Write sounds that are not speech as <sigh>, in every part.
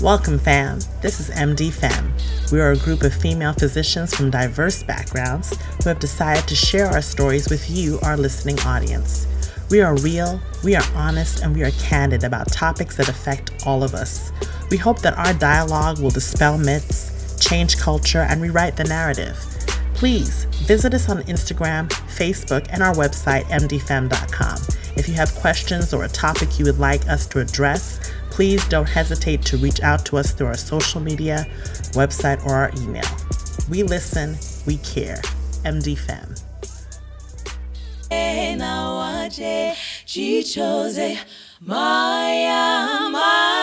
Welcome, fam. This is MD Fem. We are a group of female physicians from diverse backgrounds who have decided to share our stories with you, our listening audience. We are real, we are honest, and we are candid about topics that affect all of us. We hope that our dialogue will dispel myths, change culture, and rewrite the narrative. Please visit us on Instagram, Facebook, and our website, mdfem.com. If you have questions or a topic you would like us to address, please don't hesitate to reach out to us through our social media, website, or our email. We listen, we care. MD Fem. Maya, Maya,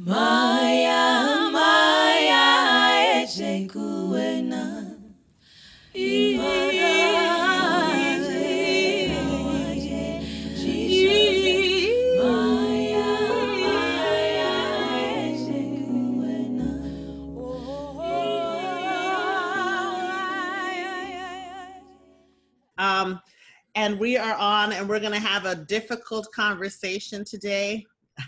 Maya Maya Um, and we are on, and we're going to have a difficult conversation today.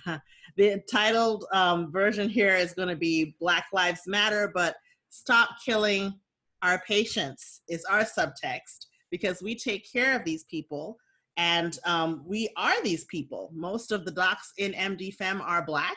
<laughs> the titled um, version here is going to be Black Lives Matter, but Stop Killing Our Patients is our subtext because we take care of these people and um, we are these people. Most of the docs in MD Fem are Black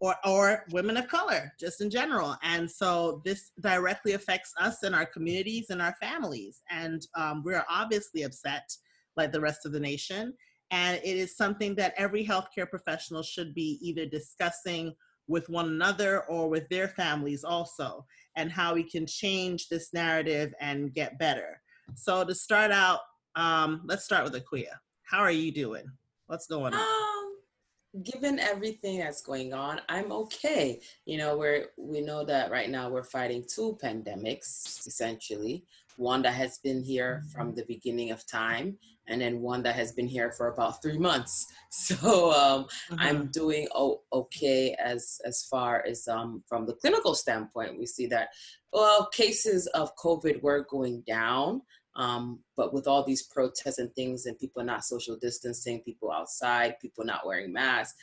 or, or women of color, just in general. And so this directly affects us and our communities and our families. And um, we're obviously upset, like the rest of the nation. And it is something that every healthcare professional should be either discussing with one another or with their families also, and how we can change this narrative and get better. So to start out, um, let's start with Aquia. How are you doing? What's going on? Um, given everything that's going on, I'm okay. You know, we're we know that right now we're fighting two pandemics essentially. One that has been here from the beginning of time, and then one that has been here for about three months. <laughs> So um, Mhm. I'm doing o- okay as as far as um, from the clinical standpoint. We see that well cases of COVID were going down, um, but with all these protests and things, and people not social distancing, people outside, people not wearing masks,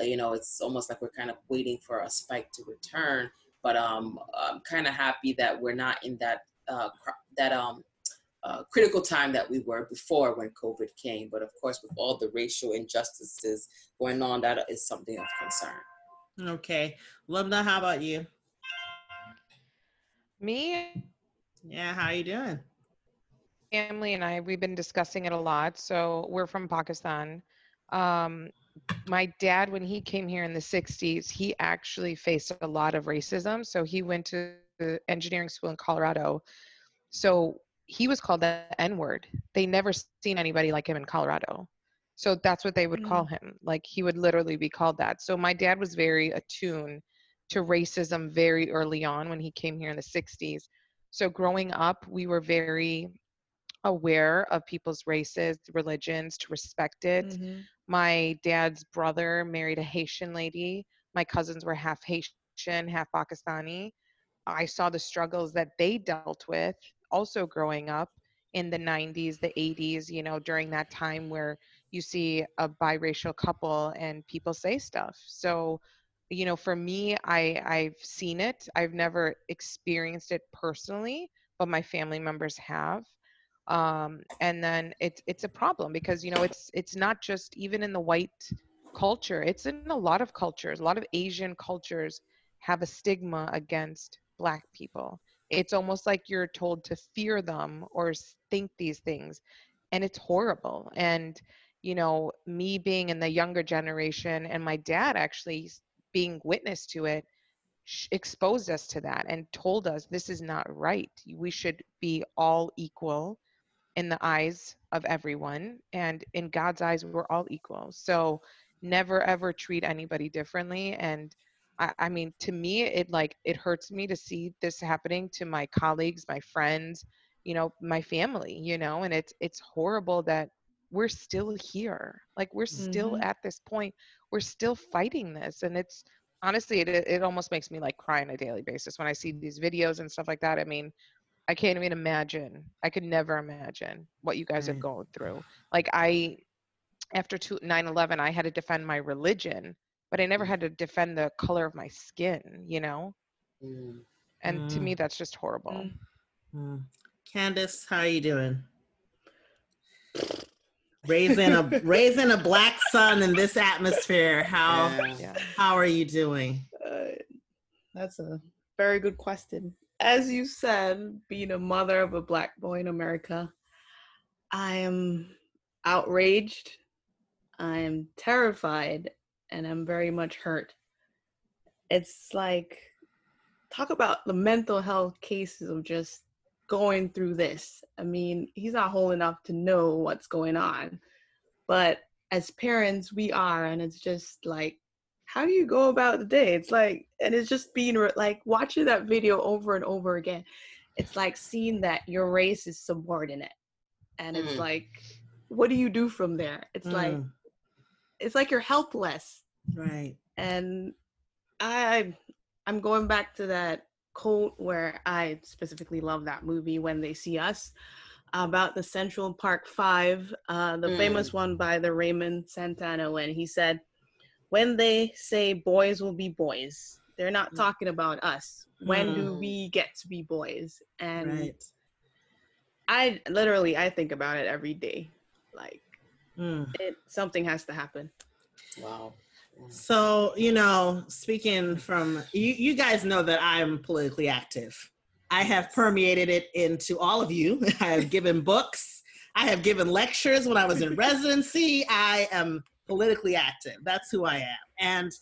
uh, you know, it's almost like we're kind of waiting for a spike to return. But um, I'm kind of happy that we're not in that uh, cr- that um, uh, critical time that we were before when COVID came. But of course, with all the racial injustices going on, that is something of concern. Okay. Lumna, how about you? Me, Yeah, how are you doing? family, and I, we've been discussing it a lot. So we're from Pakistan. Um, my dad, when he came here in the 60s, he actually faced a lot of racism. So he went to the engineering school in Colorado. So he was called the N word. They never seen anybody like him in Colorado. So that's what they would call him. Like he would literally be called that. So my dad was very attuned to racism very early on when he came here in the 60s. So growing up, we were very aware of people's races, religions, to respect it. Mm-hmm. My dad's brother married a Haitian lady. My cousins were half Haitian, half Pakistani. I saw the struggles that they dealt with also growing up in the 90s, the 80s, you know, during that time where you see a biracial couple and people say stuff. So, you know, for me, I I've seen it. I've never experienced it personally, but my family members have um, and then it's it's a problem because you know it's it's not just even in the white culture it's in a lot of cultures a lot of asian cultures have a stigma against black people it's almost like you're told to fear them or think these things and it's horrible and you know me being in the younger generation and my dad actually being witness to it exposed us to that and told us this is not right. We should be all equal in the eyes of everyone and in god's eyes we're all equal. So never ever treat anybody differently and I, I mean to me it like it hurts me to see this happening to my colleagues my friends you know my family you know and it's it's horrible that we're still here like we're still Mm-hmm. Mhm. at this point we're still fighting this and it's honestly it, it almost makes me like cry on a daily basis when i see these videos and stuff like that i mean i can't even imagine i could never imagine what you guys Right. have gone through like i after two, 9-11 i had to defend my religion but i never had to defend the color of my skin you know Mm. and to Mm. me that's just horrible Mm. Mm. Candace, how are you doing? Raising a <laughs> raising a black son in this atmosphere. How Yeah. yeah how are you doing? Uh, that's a very good question. As you said, being a mother of a black boy in America, I am outraged, I am terrified, and I'm very much hurt. It's like, talk about the mental health cases of just going through this. I mean, he's not whole enough to know what's going on, but as parents, we are, and it's just like, how do you go about the day? It's like, and it's just being re- like watching that video over and over again. It's like seeing that your race is subordinate, and it's Mm. like, what do you do from there? It's like, Mm, it's like you're helpless, right. and I, I'm going back to that quote where I specifically love that movie when they see us about the Central Park Five, uh, the Mm. famous one by the Raymond Santana when he said, "When they say boys will be boys, they're not Mm. talking about us. When do Mm. we get to be boys?" And Right. I literally I think about it every day. Like Mm. it, something has to happen. Wow. So, you know, speaking from you, you guys know that I'm politically active. I have permeated it into all of you. <laughs> I have given books. I have given lectures when I was in <laughs> residency. I am politically active. That's who I am. And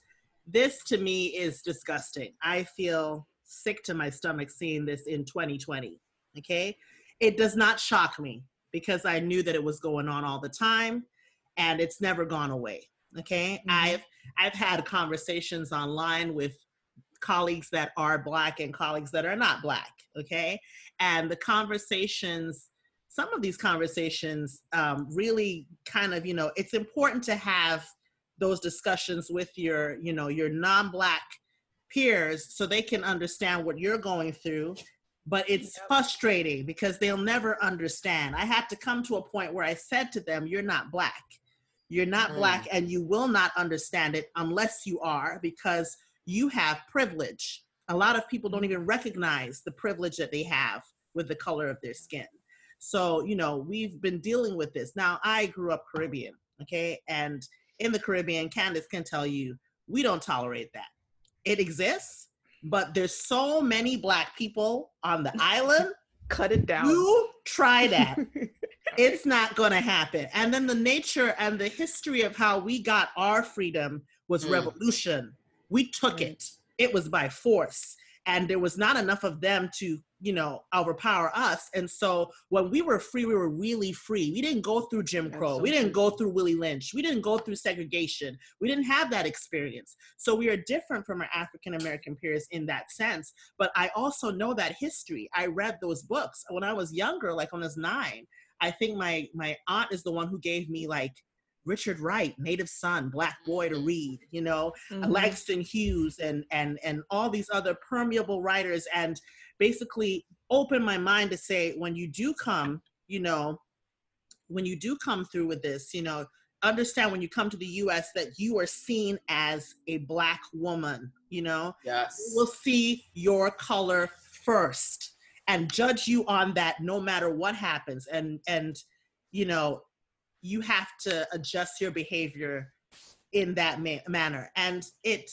this to me is disgusting. I feel sick to my stomach seeing this in 2020. Okay. It does not shock me because I knew that it was going on all the time and it's never gone away. Okay. Mhm. I've I've had conversations online with colleagues that are black and colleagues that are not black. Okay. And the conversations, some of these conversations um, really kind of, you know, it's important to have those discussions with your, you know, your non-black peers so they can understand what you're going through. But it's frustrating because they'll never understand. I had to come to a point where I said to them, You're not black. You're not Mm. black and you will not understand it unless you are because you have privilege. A lot of people don't even recognize the privilege that they have with the color of their skin. So, you know, we've been dealing with this. Now, I grew up Caribbean, okay? And in the Caribbean, Candace can tell you, we don't tolerate that. It exists, but there's so many black people on the <laughs> island. Cut it down. You try that <laughs> it's not going to happen. And then the nature and the history of how we got our freedom was Mm. revolution. We took Right. it. It was by force. And there was not enough of them to, you know, overpower us. And so when we were free, we were really free. We didn't go through Jim Crow. so we didn't go through Willie Lynch. We didn't go through segregation. We didn't have that experience. So we are different from our African American peers in that sense. But I also know that history. I read those books when I was younger, like when I was nine. I think my my aunt is the one who gave me like Richard Wright, Native Son, Black Boy to read, you know, Mhm. Langston Hughes and and and all these other permeable writers and basically open my mind to say when you do come, you know, when you do come through with this, you know, understand when you come to the US that you are seen as a black woman, you know, Yes. We'll see your color first and judge you on that no matter what happens. And and you know you have to adjust your behavior in that ma- manner. And it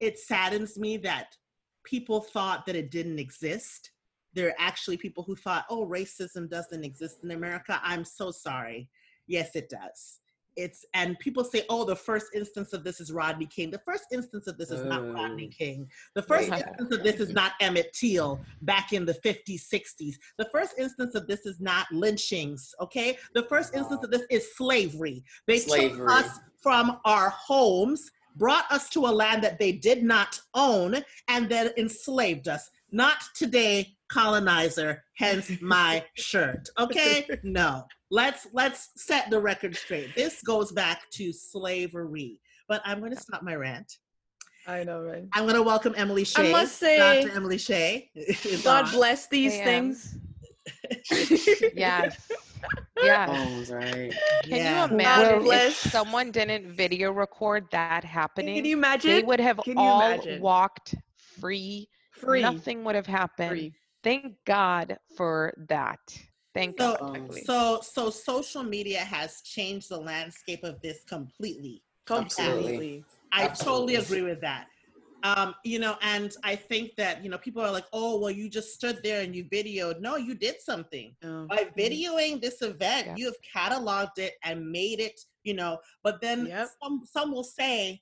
it saddens me that people thought that it didn't exist. There are actually people who thought oh racism doesn't exist in america. I'm so sorry. Yes it does it's and people say oh the first instance of this is rodney king the first instance of this is not Oh. rodney king the first Right. instance of this is not emmett till back in the 50s 60s the first instance of this is not lynchings okay the first instance of this is slavery they Slavery. took us from our homes brought us to a land that they did not own and then enslaved us not today colonizer, hence my <laughs> shirt. Okay? No. Let's let's set the record straight. This goes back to slavery. But I'm going to stop my rant. I know, right? I'm going to welcome Emily Shea. must say- Dr. Emily Shea. God on. bless these I things. Yes. <laughs> Yeah. Oh, right. Can Yeah. you imagine bless. if someone didn't video record that happening? Can you imagine? They would have all imagine? walked free. free. Nothing would have happened. Free. Thank God for that. Thank So- God. So so social media has changed the landscape of this completely. Completely. I Absolutely. totally agree with that. Um, you know, and I think that, you know, people are like, oh, well, you just stood there and you videoed. No, you did something. Oh. By videoing this event, Yeah. you have cataloged it and made it, you know, but then Yep. some some will say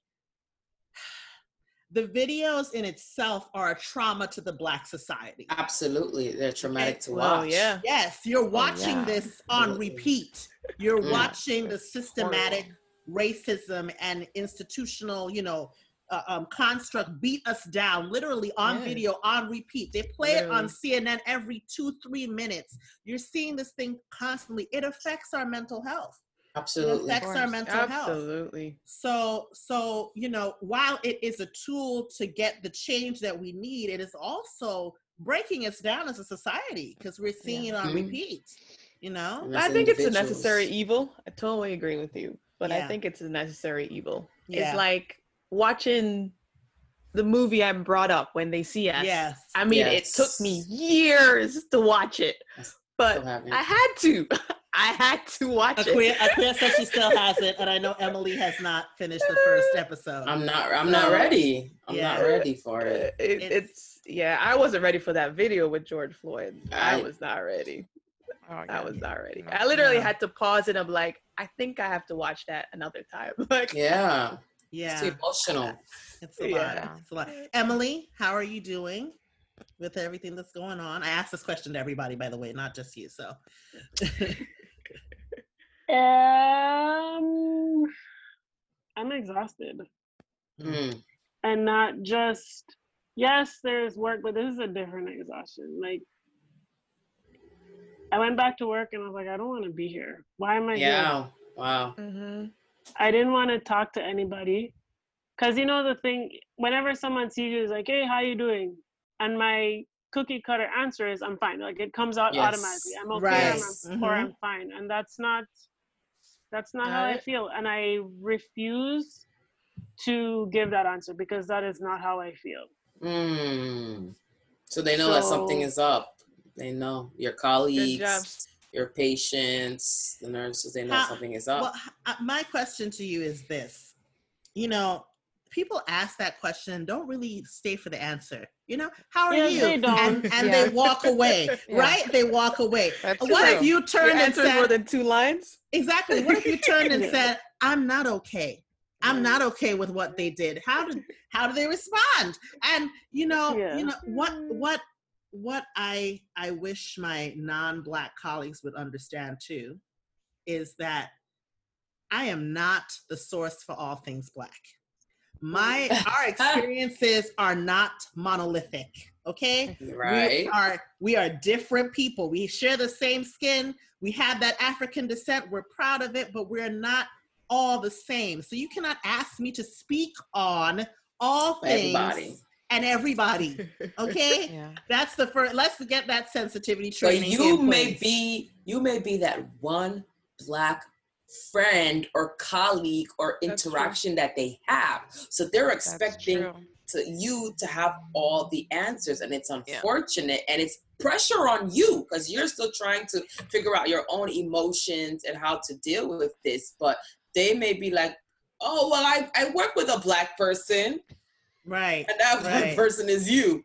the videos in itself are a trauma to the black society. Absolutely. They're traumatic to Well, watch. yeah. Yes, you're watching yeah. this on Absolutely. repeat. You're Mm. watching the It's systematic racism and institutional, you know, uh, um, construct beat us down literally on Yes. video, on repeat. They play it on CNN every two, three minutes. You're seeing this thing constantly. It affects our mental health. It Absolutely. affects our course. mental health. Absolutely. So, so you know, while it is a tool to get the change that we need, it is also breaking us down as a society because we're seeing Yeah. it on Mhm. repeat. You know, I think it's a necessary evil. I totally agree with you, but Yeah. I think it's a necessary evil. Yeah. It's like watching the movie I'm brought up when they see us. yes, I mean, it took me years to watch it, but So. I had to. <laughs> I had to watch it. Aquia, Aquia said she still has it, and I know Emily has not finished the first episode. I'm not. I'm So, not ready. I'm yeah. not ready for it. it- It's- it's yeah. I wasn't ready for that video with George Floyd. I, I- was not ready. Oh, I was not ready. No. I literally No. had to pause and I'm like, I think I have to watch that another time. <laughs> Like, Yeah. yeah, It's emotional. it's a Yeah. lot. It's a lot. Emily, how are you doing with everything that's going on? I asked this question to everybody, by the way, not just you. So, <laughs> Um, I'm exhausted, Mm. and not just. Yes, there's work, but this is a different exhaustion. Like, I went back to work and I was like, I don't want to be here. Why am I here? Yeah. Wow. Mhm. I didn't want to talk to anybody, cause you know the thing. Whenever someone sees you, is like, "Hey, how you doing?" And my cookie cutter answer is, "I'm fine." Like it comes out Yes. automatically. I'm okay, Right. I'm, or Mhm. I'm fine, and that's not that's not how I feel, and I refuse to give that answer because that is not how I feel. Mm. So they know that something is up. They know your colleagues, your patients, the nurses. They know How- something is up. well, uh, my question to you is this: you know, people ask that question don't really stay for the answer. You know, how are Yeah, you? they don't. And and Yeah. they walk away, <laughs> Yeah. right? They walk away. That's what true. if you Your turned and answer is more said, than two lines. exactly? What if you turned and <laughs> Yeah. said, "I'm not okay. I'm not okay with what they did." How did how do they respond? And you know, Yeah. you know what what what I I wish my non-black colleagues would understand too is that I am not the source for all things black. My our <laughs> experiences are not monolithic. Okay, right. we are we are different people. We share the same skin. We have that African descent. We're proud of it, but we're not all the same. So you cannot ask me to speak on all things Everybody. and everybody. <laughs> Okay, Yeah. that's the first. Let's get that sensitivity But training. you may place. be you may be that one black friend or colleague or interaction that they have. So they're expecting to you to have all the answers and it's unfortunate and it's pressure on you because you're still trying to figure out your own emotions and how to deal with this but they may be like oh well i, I work with a black person right. and that black Right. person is you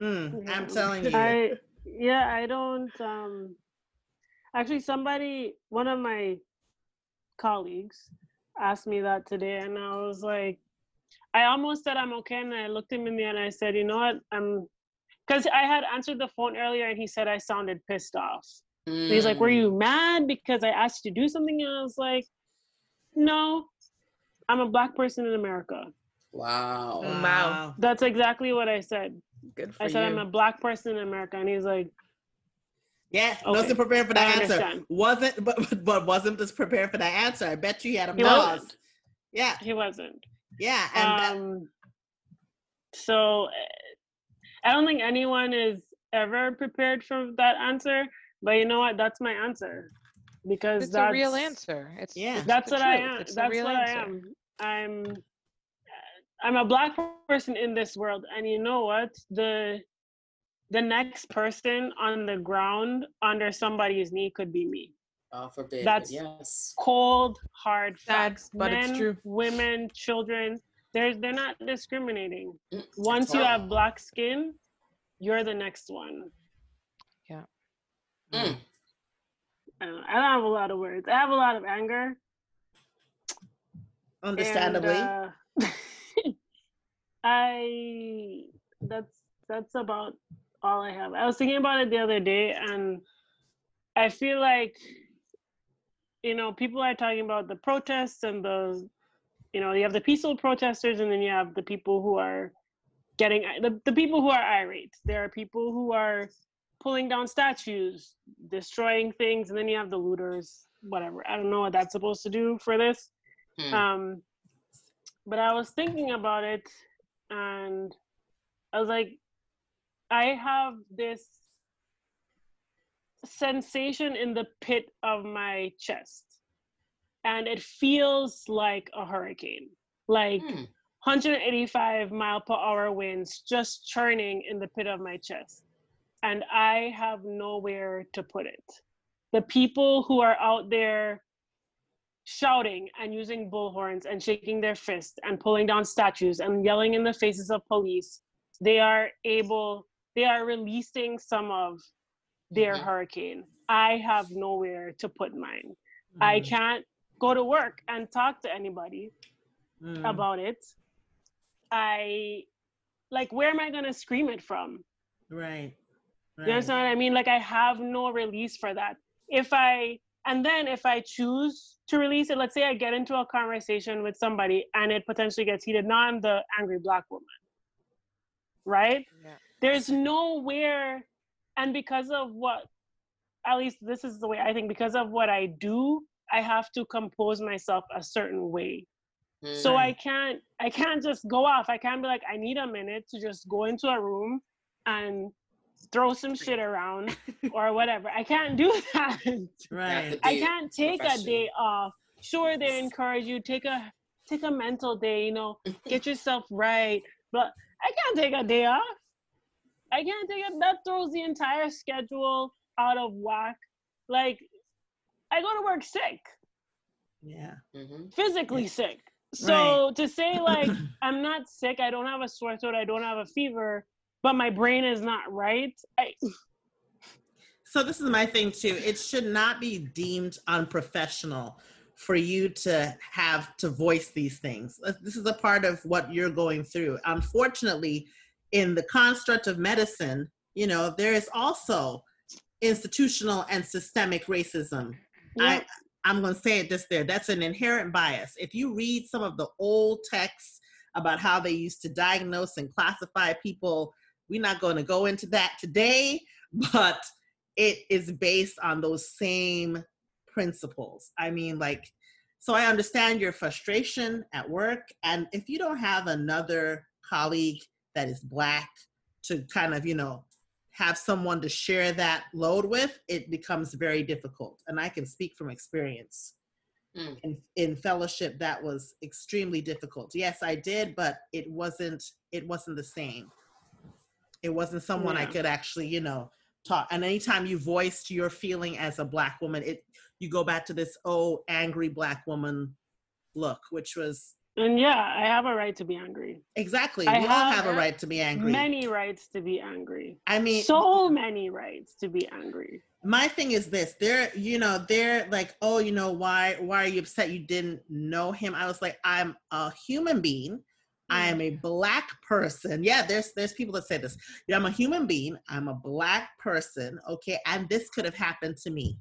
Mm, I'm telling you. I yeah, I don't um actually somebody one of my colleagues asked me that today and I was like I almost said I'm okay and I looked him in the eye and I said, you know what, I'm because I had answered the phone earlier and he said I sounded pissed off. And he's like, Were Mm. you mad because I asked you to do something? And I was like, No, I'm a black person in America. wow Wow. That's exactly what I said. Good for I said you. I'm a black person in America, and he's like, Yeah, Okay. wasn't prepared for that answer. Wasn't, but but wasn't just prepared for that answer. I bet you he had a He pause. wasn't. Yeah, he wasn't. yeah, and that- Um, so eh, I don't think anyone is ever prepared for that answer. But you know what? That's my answer because It's that's a real answer. It's Yeah. it's That's the what I am. It's That's real what I am. I'm I'm a black person in this world, and you know what? The the next person on the ground under somebody's knee could be me. God forbid. but That's- yes. Cold, hard Sad, facts. but it's true. Women, children, they're they're not discriminating. Mm, Once you have black skin, you're the next one. Mm. I don't, I don't have a lot of words. I have a lot of anger. understandably, And, uh, <laughs> I that's that's about all I have. I was thinking about it the other day, and I feel like you know people are talking about the protests and the you know you have the peaceful protesters, and then you have the people who are getting the, the people who are irate. There are people who are pulling down statues, destroying things, and then you have the looters. Whatever. I don't know what that's supposed to do for this. Hmm. Um, but I was thinking about it and I was like, I have this sensation in the pit of my chest. And it feels like a hurricane. Like Hmm. 185 mile per hour winds just churning in the pit of my chest. And I have nowhere to put it. The people who are out there shouting and using bullhorns and shaking their fists and pulling down statues and yelling in the faces of police, they are able, they are releasing some of their Mhm. hurricane. I have nowhere to put mine. I Mm, can't go to work and talk to anybody mm, about it. I like where am I gonna scream it from? right. You understand what I mean? Like I have no release for that. If I and then if I choose to release it, let's say I get into a conversation with somebody and it potentially gets heated. Now I'm the angry black woman. Right? Yeah. There's nowhere and because of what at least this is the way I think, because of what I do, I have to compose myself a certain way. So i can't i can't just go off. I can't be like i need a minute to just go into a room and throw some shit around <laughs> or whatever. I can't do <laughs> that. Right. i can't take a day off. Sure they encourage you take a take a mental day you know <laughs> get yourself right but i can't take a day off i can't take it that throws the entire schedule out of whack like i go to work sick Yeah. Mhm. physically sick. So to say <clears throat> like I'm not sick, I don't have a sore throat, I don't have a fever, but my brain is not right. I, So this is my thing too. It should not be deemed unprofessional for you to have to voice these things. This is a part of what you're going through. Unfortunately, in the construct of medicine, you know, there is also institutional and systemic racism. yeah, I, I'm going to say it just there. That's an inherent bias. If you read some of the old texts about how they used to diagnose and classify people, we're not going to go into that today, <laughs> but it is based on those same principles. I mean, like, so I understand your frustration at work. And if you don't have another colleague that is Black to kind of, you know, have someone to share that load with, it becomes very difficult. And I can speak from experience. Mm. In, in fellowship, that was extremely difficult. Yes, I did, but it wasn't. It wasn't the same. It wasn't someone I could actually, you know, talk. And anytime you voiced your feeling as a black woman, it you go back to this oh angry black woman look, which was and yeah, I have a right to be angry. exactly. I we all have have a right to be angry. Many rights to be angry. I mean, So many rights to be angry. my thing is this they're you know they're like oh you know why why are you upset you didn't know him i was like i'm a human being i am a mm. black person yeah there's there's people that say this yeah, i'm a human being i'm a black person okay and this could have happened to me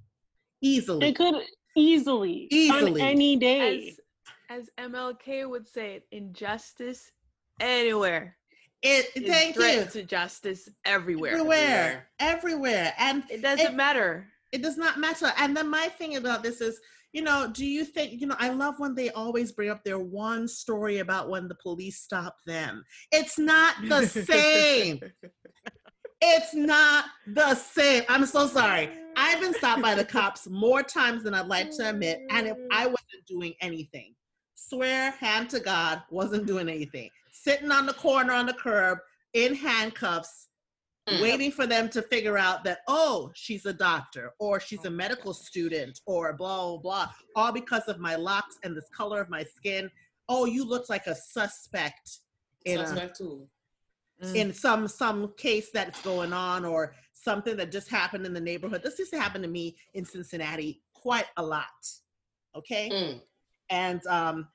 easily It could easily, Easily. on any day. As, as MLK would say it, injustice anywhere. It. It's Thank you. to justice everywhere. Everywhere, everywhere, and It doesn't It- matter. it does not matter. And then my thing about this is, you know, do you think, you know, I love when they always bring up their one story about when the police stopped them. It's not the same. <laughs> It's not the same. I'm so sorry. I've been stopped by the <laughs> cops more times than I'd like to admit, and if I wasn't doing anything, swear hand to God, wasn't doing anything. Sitting on the corner on the curb in handcuffs, Mm. waiting for them to figure out that oh, she's a doctor or she's a medical student or blah blah blah, all because of my locks and this color of my skin. Oh, you look like a suspect in a, too. Mm. in some some case that's going on or something that just happened in the neighborhood. This used to happen to me in Cincinnati quite a lot. Okay, Mm. And um,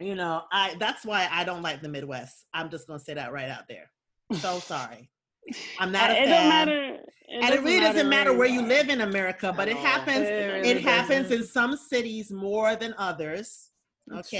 you know, I that's why I don't like the Midwest. I'm just gonna say that right out there. So <laughs> sorry. I'm not a it don't matter. and it really doesn't matter where you live in America, but it happens. It It happens doesn't. in some cities more than others. That's true.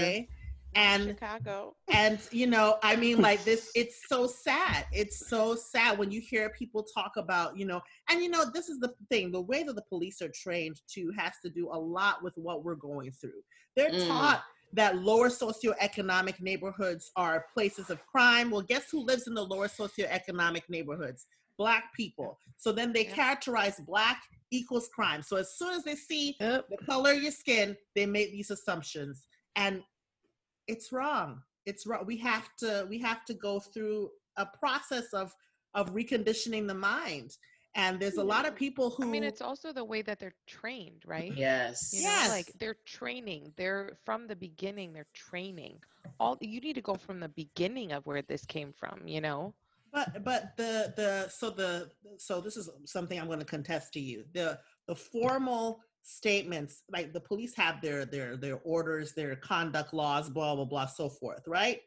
And Chicago. and you know i mean like <laughs> this it's so sad it's so sad when you hear people talk about you know and you know this is the thing the way that the police are trained to has to do a lot with what we're going through they're Mm. taught that lower socioeconomic neighborhoods are places of crime well guess who lives in the lower socioeconomic neighborhoods black people so then they Yeah. characterize black equals crime so as soon as they see Yep. the color of your skin, they make these assumptions. And it's wrong. It's wrong. We have to we have to go through a process of of reconditioning the mind. And there's a lot of people who I mean, it's also the way that they're trained, right? Yes. You know, Yes. like they're training. They're from the beginning. They're training. All you need to go from the beginning of where this came from. You know. but but the the so the so this is something I'm going to contest to you. The the formal statements like the police have their their their orders, their conduct laws, blah blah blah, so forth, right?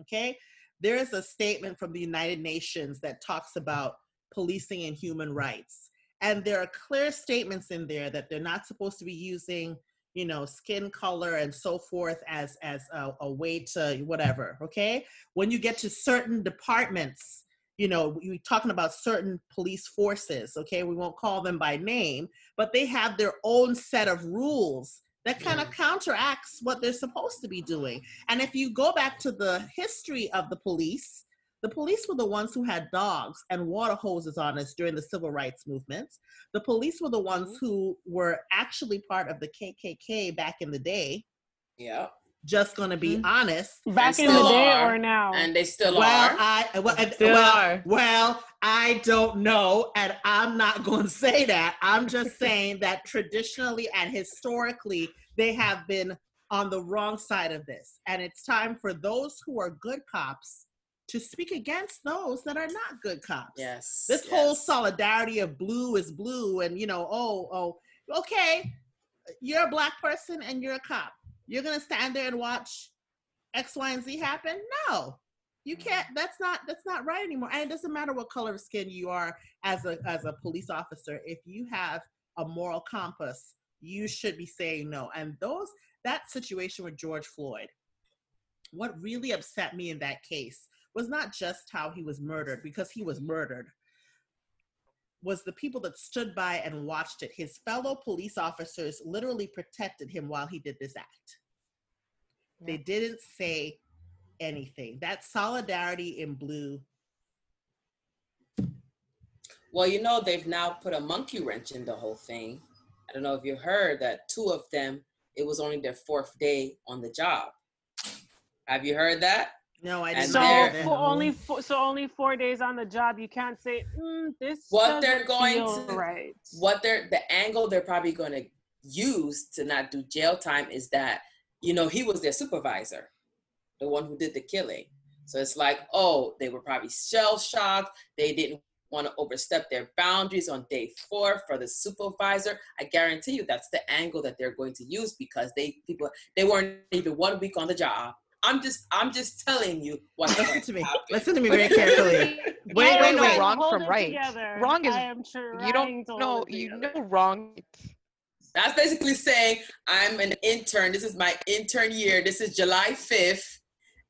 Okay, there is a statement from the United Nations that talks about policing and human rights, and there are clear statements in there that they're not supposed to be using you know skin color and so forth as as a, a way to whatever okay? When you get to certain departments you know you're talking about certain police forces okay? We won't call them by name but they have their own set of rules that kind of mm-hmm. counteracts what they're supposed to be doing. And if you go back to the history of the police the police were the ones who had dogs and water hoses on us during the civil rights movement the police were the ones mm-hmm. who were actually part of the kkk back in the day. Yeah. Just going to be mm. honest Back in the day are. or now? And they still well, are. I uh, well, and- Still well, are. well, I don't know, and I'm not <laughs> going to say that. I'm just <laughs> saying that traditionally and historically, they have been on the wrong side of this, and it's time for those who are good cops to speak against those that are not good cops. yes. This whole solidarity of blue is blue, and you know, oh, oh, okay, you're a black person and you're a cop. You're gonna stand there and watch X, Y, and Z happen? No, you mm-hmm. can't. That's not that's not right anymore. And it doesn't matter what color of skin you are as a as a police officer. If you have a moral compass, you should be saying no. And those that situation with George Floyd, what really upset me in that case was not just how he was murdered, because he was murdered, was the people that stood by and watched it. His fellow police officers literally protected him while he did this act. They didn't say anything. That solidarity in blue. Well, you know, they've now put a monkey wrench in the whole thing. I don't know if you heard that two of them, it was only their fourth day on the job. Have you heard that? No, I And didn't so know they're- that. for only four, so only four days on the job, you can't say mm, this. What they're going to- right. What they're the angle they're probably going to use to not do jail time is that you know he was their supervisor, the one who did the killing. So it's like, oh, they were probably shell shocked. They didn't want to overstep their boundaries on day four for the supervisor. I guarantee you that's the angle that they're going to use because they people they weren't even one week on the job. I'm just I'm just telling you what Listen to me. Listen to me very carefully. You <laughs> Wait, don't wait, know wait. Wrong Hold from right. together. Wrong is I am you don't know. You know wrong. That's basically saying I'm an intern. This is my intern year. This is July 5th.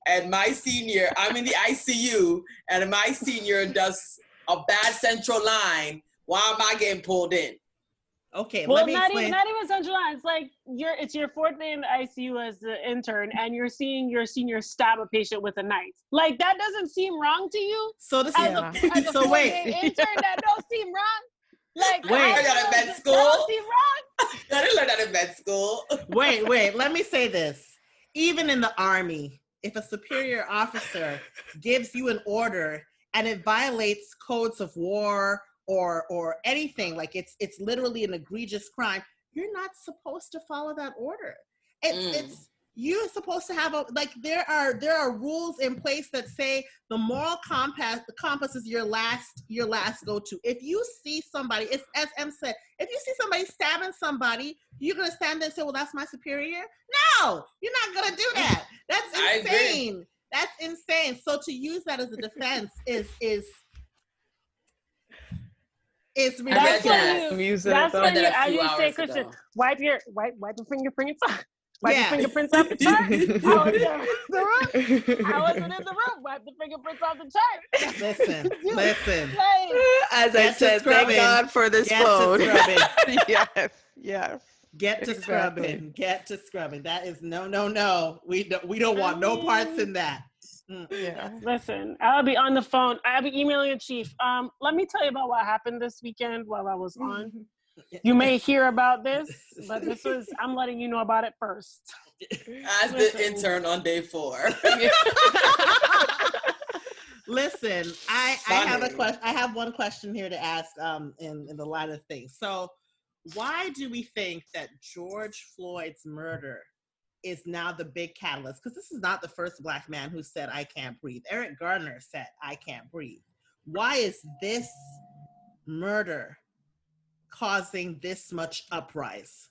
and my senior, I'm in the ICU, and my senior does a bad central line. Why am I getting pulled in? Okay, Well, let me not explain. even not even central line. It's like you're it's your fourth day in the ICU as the intern, and you're seeing your senior stab a patient with a knife. Like that doesn't seem wrong to you so this as is a, as a <laughs> So wait. four-day intern. That don't seem wrong. Like Wait. I I got a don't- med That school. don't seem wrong. <laughs> I didn't learn that in med school. <laughs> wait, wait, let me say this. Even in the army, if a superior officer gives you an order and it violates codes of war or or anything, like it's it's literally an egregious crime, you're not supposed to follow that order. It's Mm. it's you're supposed to have a like there are there are rules in place that say the moral compass the compass is your last your last go to if you see somebody it's as em said if you see somebody stabbing somebody you're gonna stand there and say well that's my superior? No! You're not gonna do that. That's <laughs> insane. That's insane. So to use that as a defense is is is I read That's ridiculous. that. I'm using it That's though. when you, that a as few you say, Christian, ago. wipe your wipe wipe your fingerprints. Wipe Yeah. your fingerprints off the <laughs> chart. I was <laughs> <laughs> in the room. I wasn't in the room. Wipe the fingerprints off the chart. listen listen Like, As I Get to said, thank. God for this get to phone. scrubbing yes, yes. Get to Exactly. scrubbing. Get to scrubbing. That is no, no, no. We don't. We don't want no parts in that. Mm. Yeah. <laughs> Listen, I'll be on the phone. I'll be emailing the chief. Um, let me tell you about what happened this weekend while I was on. <laughs> You may hear about this, but this <laughs> was I'm letting you know about it first. As the Listen. intern on day four. Listen, I I have a question. I have one question here to ask. Um, in in the line of things. So, why do we think that George Floyd's murder is now the big catalyst? Because this is not the first black man who said I can't breathe. Eric Garner said I can't breathe. Why is this murder causing this much uprise?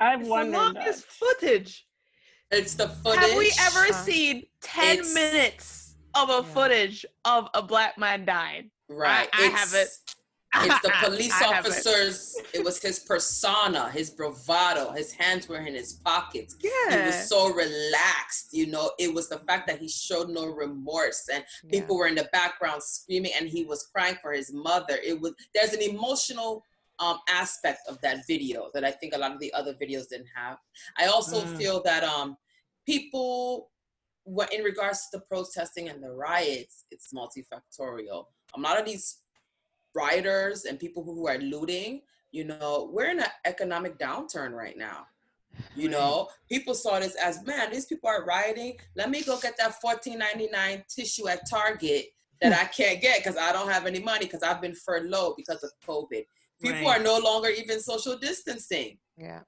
I've It's the wondered that. longest footage. It's the footage. Have we ever Uh, seen 10 it's- minutes of a Yeah. footage of a black man dying? Right. I- I have it. It's the <laughs> police I have it. officers. It. was his persona, his bravado. His hands were in his pockets. He was so relaxed. You know, it was the fact that he showed no remorse and Yeah. people were in the background screaming and he was crying for his mother. It was there's an emotional um, aspect of that video that I think a lot of the other videos didn't have. I also Mm. feel that um, people, what in regards to the protesting and the riots, it's multifactorial. A lot of these rioters and people who are looting, you know, we're in an economic downturn right now. You know, people saw this as man, these people are rioting. Let me go get that fourteen ninety nine tissue at Target that I can't get because I don't have any money because I've been furloughed because of COVID. People Right. are no longer even social distancing. Yeah.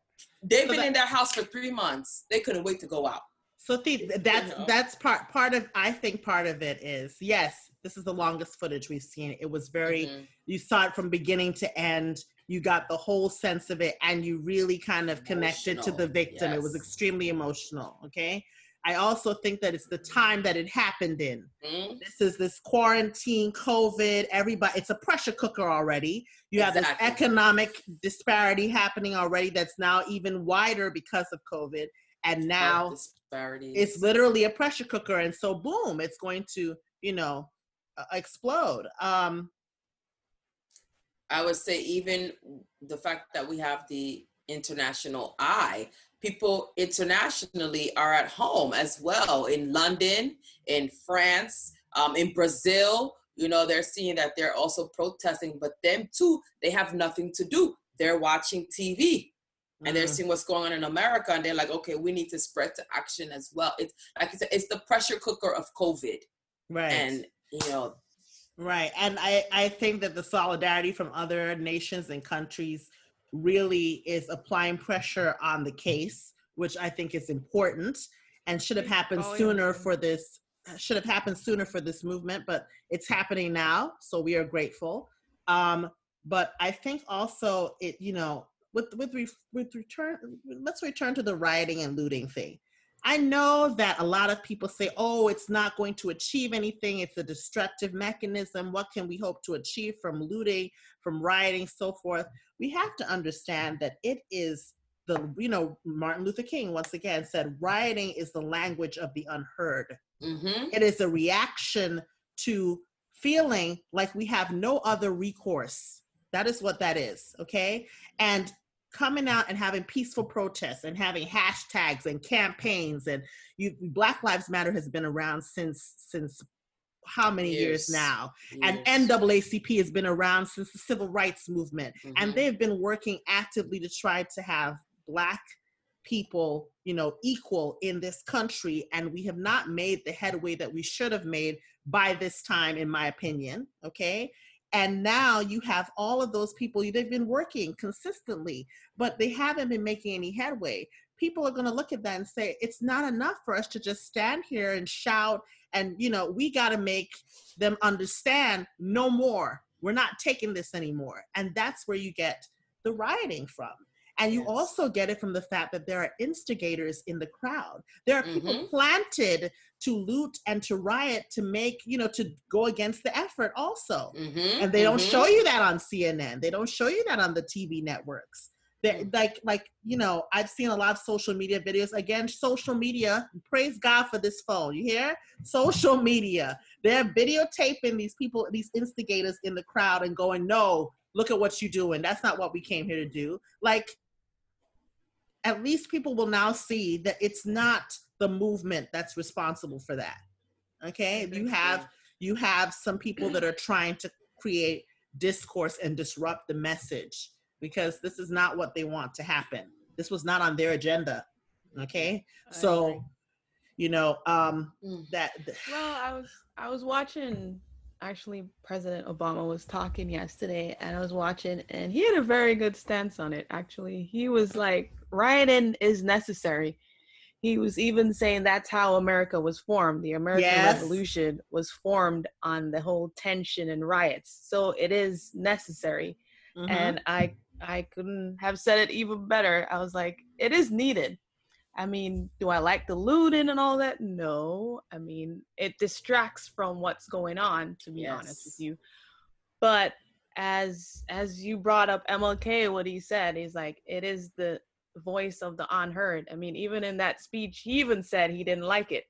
They've So been that- in their house for three months. They couldn't wait to go out. So that's know? that's part part of I think part of it is yes, this is the longest footage we've seen. It was very Mhm. you saw it from beginning to end. You got the whole sense of it, and you really kind of connected to the Emotional, victim. It was extremely emotional. Okay. I also think that it's the time that it happened in. Mhm. This is this quarantine, COVID, everybody, it's a pressure cooker already. You have this economic disparity happening already that's now even wider because of COVID. And now Health disparities. it's literally a pressure cooker and so boom it's going to you know explode um I would say even the fact that we have the international eye, people internationally are at home as well in London, in France, um, in Brazil. You know, they're seeing that they're also protesting, but them too, they have nothing to do. They're watching TV and they're mm, seeing what's going on in America, and they're like, okay, we need to spread to action as well. It's like I said, it's the pressure cooker of COVID, right and you know, right and i i think that the solidarity from other nations and countries really is applying pressure on the case which i think is important and should have happened Oh, yeah. sooner for this should have happened sooner for this movement but it's happening now so we are grateful. Um but i think also it you know with with re, with return let's return to the rioting and looting thing i know that a lot of people say oh it's not going to achieve anything it's a destructive mechanism what can we hope to achieve from looting from rioting so forth we have to understand that it is the you know Martin Luther King once again said rioting is the language of the unheard. Mm-hmm. It is a reaction to feeling like we have no other recourse. That is what that is, okay? And coming out and having peaceful protests and having hashtags and campaigns and you Black Lives Matter has been around since since how many years, Years. now? And NAACP has been around since the civil rights movement and Mhm. they've been working actively to try to have black people you know equal in this country and we have not made the headway that we should have made by this time in my opinion okay and now you have all of those people they've been working consistently but they haven't been making any headway. People are going to look at that and say it's not enough for us to just stand here and shout and you know we got to make them understand no more. We're not taking this anymore. And that's where you get the rioting from and you Yes. also get it from the fact that there are instigators in the crowd. There are people Mhm. planted to loot and to riot to make you know to go against the effort also. Mhm. and they don't show you that on cnn they don't show you that on the tv networks. They Mm. like like you know i've seen a lot of social media videos. Again social media praise god for this phone you hear? Social media. They're videotaping these people these instigators in the crowd and going no look at what you're doing. That's not what we came here to do. Like at least people will now see that it's not the movement that's responsible for that okay? You have you have some people that are trying to create discourse and disrupt the message because this is not what they want to happen. This was not on their agenda okay? So you know um Mm. that Well, I was I was watching actually President Obama was talking yesterday and I was watching and he had a very good stance on it actually. He was like rioting is necessary. He was even saying that's how America was formed. The American Yes. Revolution was formed on the whole tension and riots. So it is necessary. mhm. And I I couldn't have said it even better. I was like, it is needed. I mean, do I like the looting and all that? No. I mean, it distracts from what's going on, to be honest with you. But as as you brought up MLK, what he said, he's like, it is the voice of the unheard. I mean, even in that speech, he even said he didn't like it.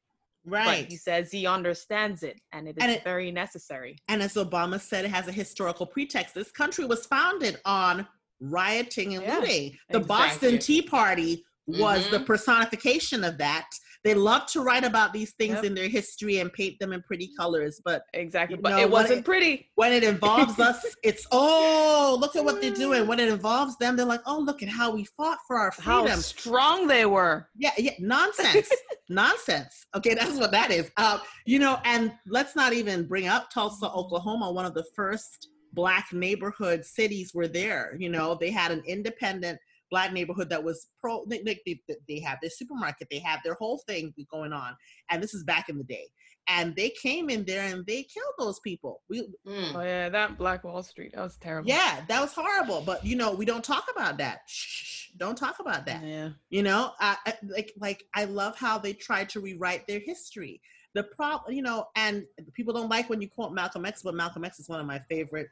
right But he says he understands it and it is And it- very necessary. And as Obama said, it has a historical pretext. This country was founded on rioting and Yeah, looting. The exactly. Boston Tea Party was the Mhm. personification of that. They love to write about these things Yep. in their history and paint them in pretty colors, but Exactly. But know, it wasn't it- pretty. when it involves <laughs> us, it's oh, look at what they're doing. When it involves them, they're like, oh, look at how we fought for our freedom. How strong they were. Yeah, yeah, nonsense, <laughs> nonsense. Okay, that's what that is. Uh, you know, and let's not even bring up Tulsa, Oklahoma. One of the first black neighborhood cities were there. You know, they had an independent black neighborhood that was pro. They, they, they, they have their supermarket, they have their whole thing going on, and this is back in the day. And they came in there and they killed those people. We, Mm. Oh yeah, that Black Wall Street. That was terrible. yeah, that was horrible. But you know, we don't talk about that. Shh, don't talk about that. Yeah. you know I, I like like i love how they try to rewrite their history the problem you know and people don't like when you quote malcolm x but malcolm x is one of my favorite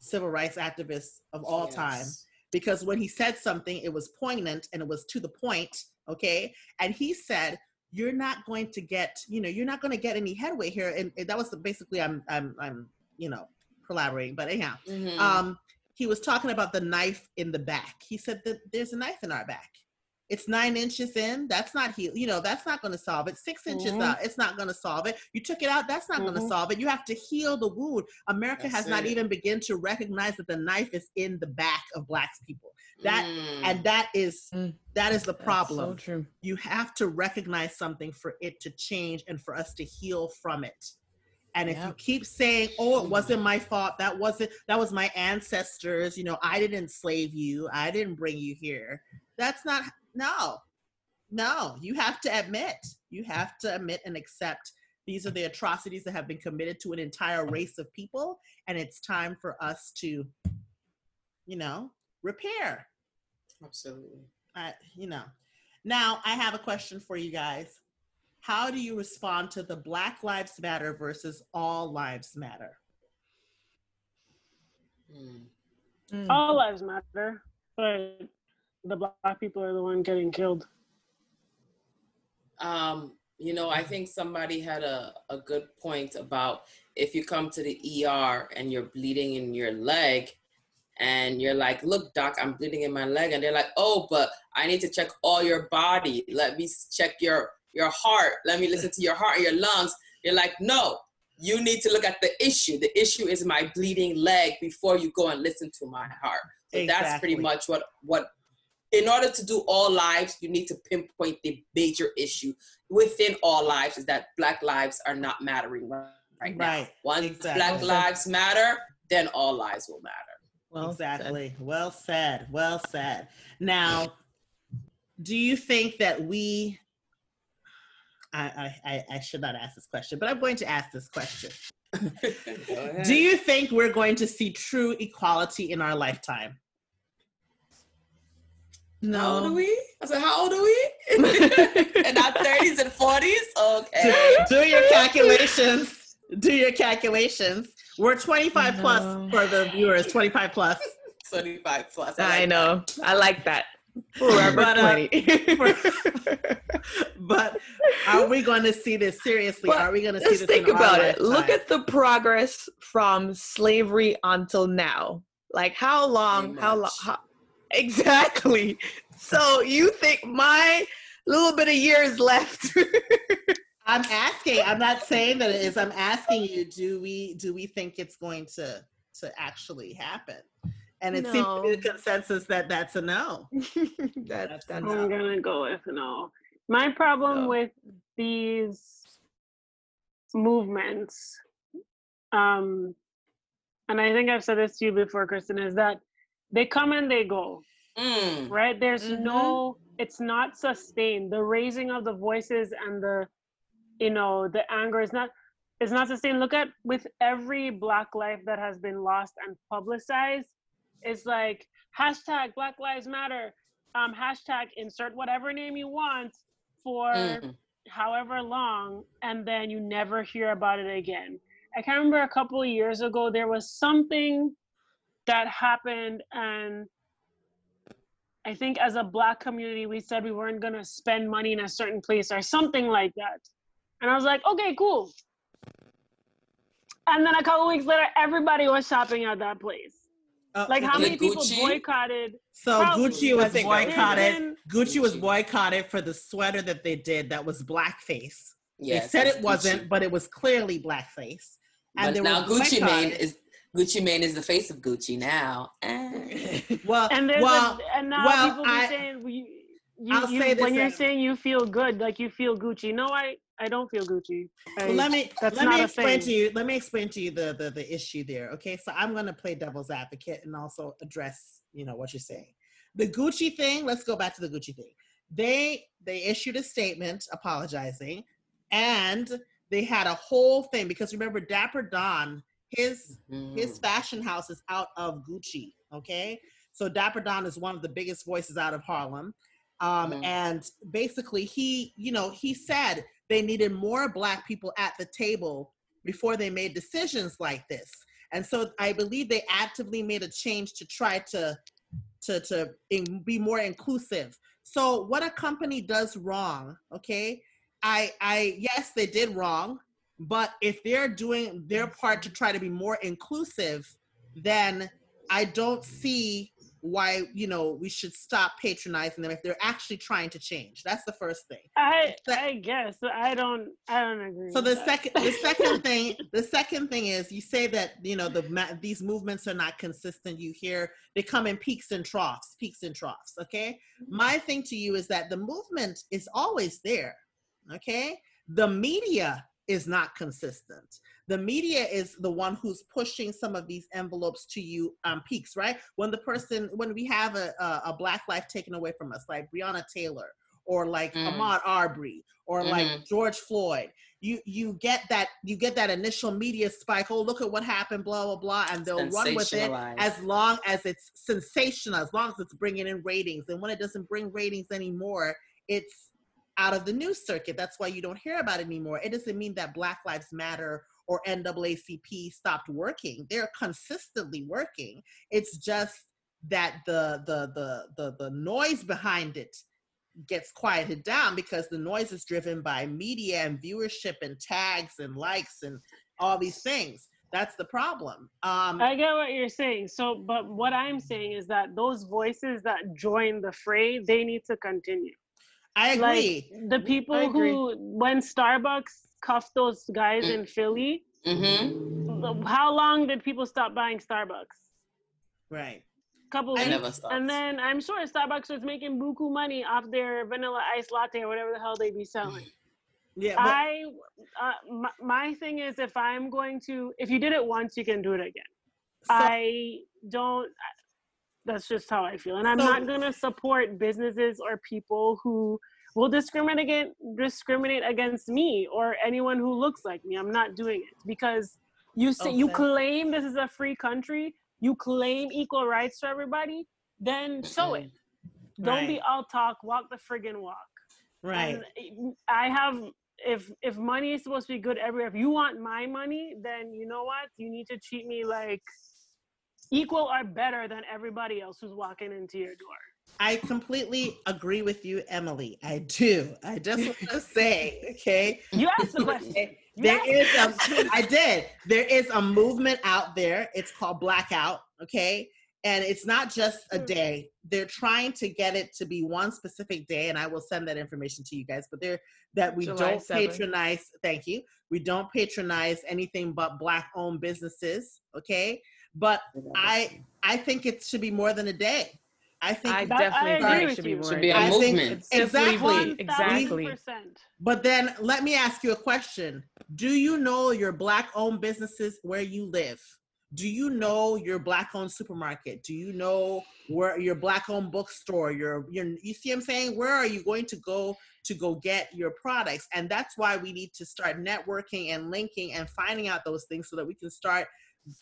civil rights activists of all time Yes. Because when he said something it was poignant and it was to the point okay and he said you're not going to get you know you're not going to get any headway here and, and that was the, basically i'm i'm i'm you know collaborating but anyhow Mhm. um, he was talking about the knife in the back. He said that there's a knife in our back. It's nine inches in. That's not heal. You know, that's not going to solve it. 6 inches Mhm. out. It's not going to solve it. You took it out. That's not going to solve it. You have to heal the wound. America That's has not even begun to recognize that the knife is in the back of black people. that- Mm. And that is Mm. that is the problem. So true. you have to recognize something for it to change and for us to heal from it. And if you keep saying, "Oh, it wasn't my fault. That wasn't that was my ancestors. You know, I didn't enslave you. I didn't bring you here." That's not no. No, you have to admit. You have to admit and accept these are the atrocities that have been committed to an entire race of people and it's time for us to you know, repair. Absolutely. I, you know. Now, I have a question for you guys. How do you respond to the Black Lives Matter versus All Lives Matter? Mm. All lives matter, but the black people are the one getting killed? Um, you know, I think somebody had a, a good point about if you come to the ER and you're bleeding in your leg and you're like, look, doc, I'm bleeding in my leg. And they're like, oh, but I need to check all your body. Let me check your, your heart. Let me listen to your heart your lungs. You're like, no, you need to look at the issue. The issue is my bleeding leg before you go and listen to my heart. So that's pretty much what, what, in order to do all lives, you need to pinpoint the major issue within all lives is that black lives are not mattering right, right now. Right, Once exactly. black lives matter, then all lives will matter. Well said. exactly. Well said. Well said. Now, do you think that we? I, I I I should not ask this question, but I'm going to ask this question. <laughs> Do you think we're going to see true equality in our lifetime? How old are we? I said, how old are we? <laughs> in our 30s and 40s? Okay. Do, do your calculations. Do your calculations. We're 25 No. plus for the viewers. 25 plus. <laughs> 25 plus. I like know. I like that. Forever <laughs> But, uh, 20. But are we going to see this seriously? But are we going to see Just this? think in our about it. Look at the progress from slavery until now. Like how long? Pretty How long? Much. How, exactly. So you think my little bit of years left? <laughs> I'm asking. I'm not saying that it is. I'm asking you. Do we do we think it's going to to actually happen? And it seems to be the consensus that that's a no. <laughs> that, That's that's no. I'm gonna go with no. My problem No. with these movements, um, and I think I've said this to you before, Kristen, is that they come and they go, Mm. right? There's Mhm. no, it's not sustained. The raising of the voices and the, you know, the anger is not, is not sustained. Look at with every Black life that has been lost and publicized, it's like hashtag Black Lives Matter, um, hashtag insert whatever name you want for Mm. however long, and then you never hear about it again. I can remember a couple of years ago there was something that happened, and I think as a black community we said we weren't gonna spend money in a certain place or something like that. And I was like, okay, cool. And then a couple weeks later, everybody was shopping at that place. Uh, Like, how many it people boycotted? So Probably. Gucci was boycotted. Then- Gucci was boycotted for the sweater that they did that was blackface. Yes, they said it wasn't, Gucci. but it was clearly blackface. And But they now Gucci Mane is Gucci Mane is the face of Gucci now. Eh. well, And there's well, a, and now well, people be I- saying you, you, say you when you're saying you feel good, like you feel Gucci. No, I I don't feel Gucci. I, Well, let me that's let not me explain to you. Let me explain to you the, the the issue there. Okay, so I'm going to play devil's advocate and also address you know what you're saying. The Gucci thing. Let's go back to the Gucci thing. They they issued a statement apologizing, and they had a whole thing because remember Dapper Dan, his Mm. his fashion house is out of Gucci. Okay, so Dapper Dan is one of the biggest voices out of Harlem. Um, Mhm. And basically, he, you know, he said they needed more Black people at the table before they made decisions like this. And so I believe they actively made a change to try to to to in, be more inclusive. So what a company does wrong, okay? I I yes, they did wrong, but if they're doing their part to try to be more inclusive, then I don't see why you know we should stop patronizing them if they're actually trying to change. That's the first thing. I the- I guess I don't I don't agree. So the that. second the second thing the second thing is you say that you know the these movements are not consistent. You hear they come in peaks and troughs, peaks and troughs. Okay, mm-hmm. my thing to you is that the movement is always there. Okay, the media is not consistent. The media is the one who's pushing some of these envelopes to you on peaks, right? When the person when we have a a, a black life taken away from us, like Breonna Taylor or like Mm. Ahmaud Arbery or like Mhm. George Floyd, you you get that you get that initial media spike. Oh, look at what happened, blah blah blah, and they'll run with it as long as it's sensational, as long as it's bringing in ratings. And when it doesn't bring ratings anymore, it's out of the news circuit. That's why you don't hear about it anymore. It doesn't mean that Black Lives Matter or NAACP stopped working. They're consistently working. It's just that the the the the, the noise behind it gets quieted down because the noise is driven by media and viewership and tags and likes and all these things that's the problem um I get what you're saying. So, but what I'm saying is that those voices that join the fray, they need to continue. I Like agree the people agree. who, when Starbucks cuffed those guys in Philly, Mm-hmm. how long did people stop buying Starbucks? right Couple I weeks. And then I'm sure Starbucks was making buku money off their vanilla ice latte or whatever the hell they be selling. yeah but, I, uh, my, my thing is, if I'm going to, if you did it once, you can do it again. so- I don't. That's just how I feel, and I'm So- not gonna support businesses or people who will discriminate against discriminate against me or anyone who looks like me. I'm not doing it because you say you claim this is a free country, you claim equal rights for everybody, then show it. Mm-hmm. Don't be all talk, walk the friggin' walk. right And I have if if money is supposed to be good everywhere, if you want my money, then you know what? You need to treat me like equal or better than everybody else who's walking into your door. I completely agree with you, Emily. I do. I just want to say, okay, You asked the question. You there asked is a, I did. There is a movement out there. It's called Blackout, okay? And it's not just a Hmm. day. They're trying to get it to be one specific day, and I will send that information to you guys. But they're that we July don't 7th. patronize. Thank you. We don't patronize anything but black-owned businesses, okay? But I I think it should be more than a day. I think I That- definitely I think agree it should be you. more. Should be a I think movement. Exactly. exactly. 1000%. But then let me ask you a question. Do you know your black owned businesses where you live? Do you know your black owned supermarket? Do you know where your black owned bookstore? Your your you see what I'm saying? Where are you going to go to go get your products? And that's why we need to start networking and linking and finding out those things so that we can start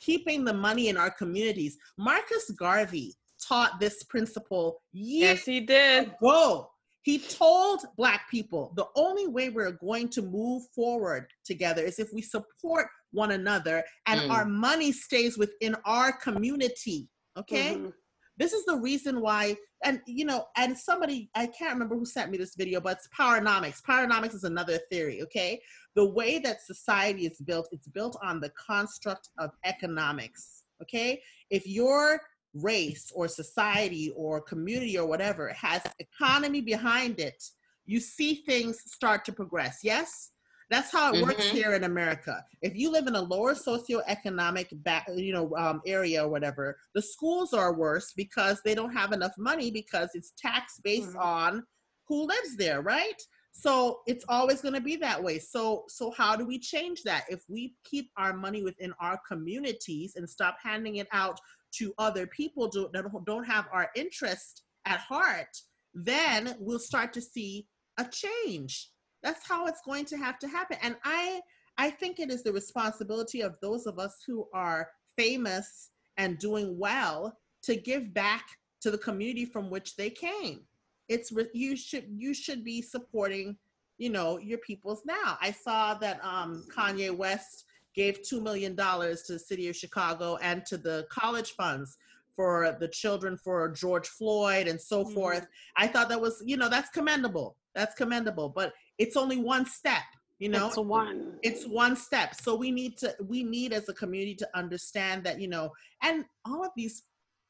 keeping the money in our communities. Marcus Garvey taught this principle years Yes, he did. ago. He told Black people the only way we're going to move forward together is if we support one another and Mm. our money stays within our community. Okay? Mhm. This is the reason why, and you know, and somebody, I can't remember who sent me this video, but it's Powernomics. Powernomics is another theory, okay? The way that society is built, it's built on the construct of economics, okay? If your race or society or community or whatever has economy behind it, you see things start to progress, yes? That's how it works Mhm. here in America. If you live in a lower socioeconomic back, you know, um, area or whatever, the schools are worse because they don't have enough money because it's tax based Mhm. on who lives there, right? So it's always going to be that way. So so how do we change that? If we keep our money within our communities and stop handing it out to other people do- that don't have our interest at heart, then we'll start to see a change. That's how it's going to have to happen. And I I think it is the responsibility of those of us who are famous and doing well to give back to the community from which they came. It's you should you should be supporting, you know, your peoples now. I saw that um Kanye West gave 2 million dollars to the city of Chicago and to the college funds for the children for George Floyd and so Mhm. forth. I thought that was, you know, that's commendable. That's commendable, but it's only one step, you know? It's one. it's one step. So we need to we need as a community to understand that you know and all of these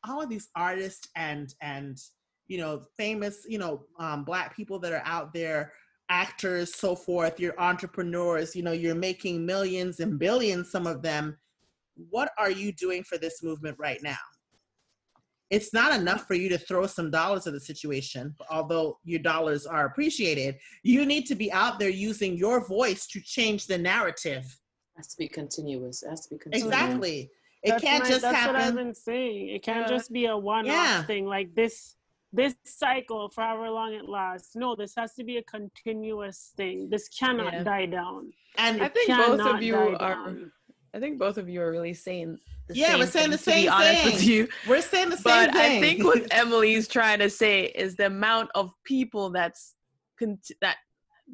all of these artists and and you know famous you know um, black people that are out there actors so forth you're entrepreneurs you know you're making millions and billions some of them. What are you doing for this movement right now it's not enough for you to throw some dollars at the situation although your dollars are appreciated you need to be out there using your voice to change the narrative It has to be continuous. It has to be continuous. exactly it That's can't my- just that's what I've been saying. It can't Yeah. just be a one-off Yeah. thing like this. This cycle, for however long it lasts. No, this has to be a continuous thing. This cannot Yeah. die down. and I think both of you are. down. I think both of you are really saying. The Yeah, we're saying the thing, to be same thing. you. we're saying the same But thing I think what Emily's trying to say is the amount of people that's that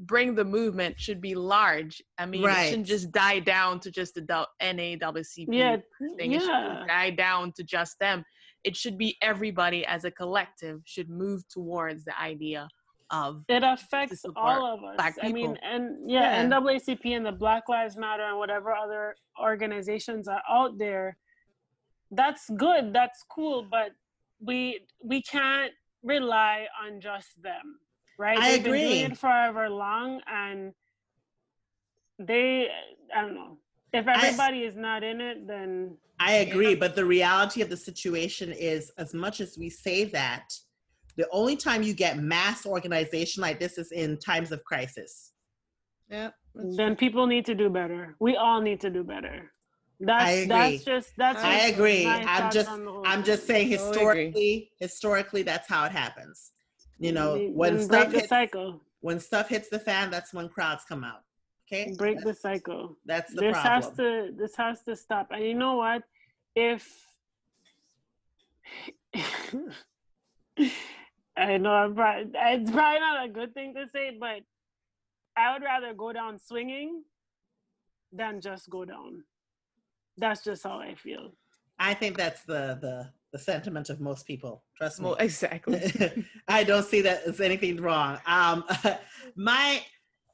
bring the movement should be large. I mean, it shouldn't just die down to just the NAACP Yeah, thing. It yeah. should die down to just them. it should be everybody as a collective should move towards the idea of It affects all of us. black people. I mean, and yeah, Yeah. NAACP and the Black Lives Matter and whatever other organizations are out there. That's good. That's cool. But we we can't rely on just them, right? I They've been doing agree. it forever long, and they. I don't know. If everybody is not in it, then I agree, but the reality of the situation is as much as we say that, the only time you get mass organization like this is in times of crisis. yeah then people need to do better. We all need to do better. That's I agree. that's just that's. I just agree. I'm just on the whole I'm just saying historically, historically that's how it happens. You know, Then when break stuff the hits, cycle. when stuff hits the fan, that's when crowds come out. Okay? break the cycle. That's the this problem. has to this has to stop. And you know what? If <laughs> I know I'm probably, it's probably not a good thing to say, but I would rather go down swinging than just go down. That's just how I feel. I think that's the the the sentiment of most people. Trust me. well exactly <laughs> I don't see that as anything wrong. Um, <laughs> my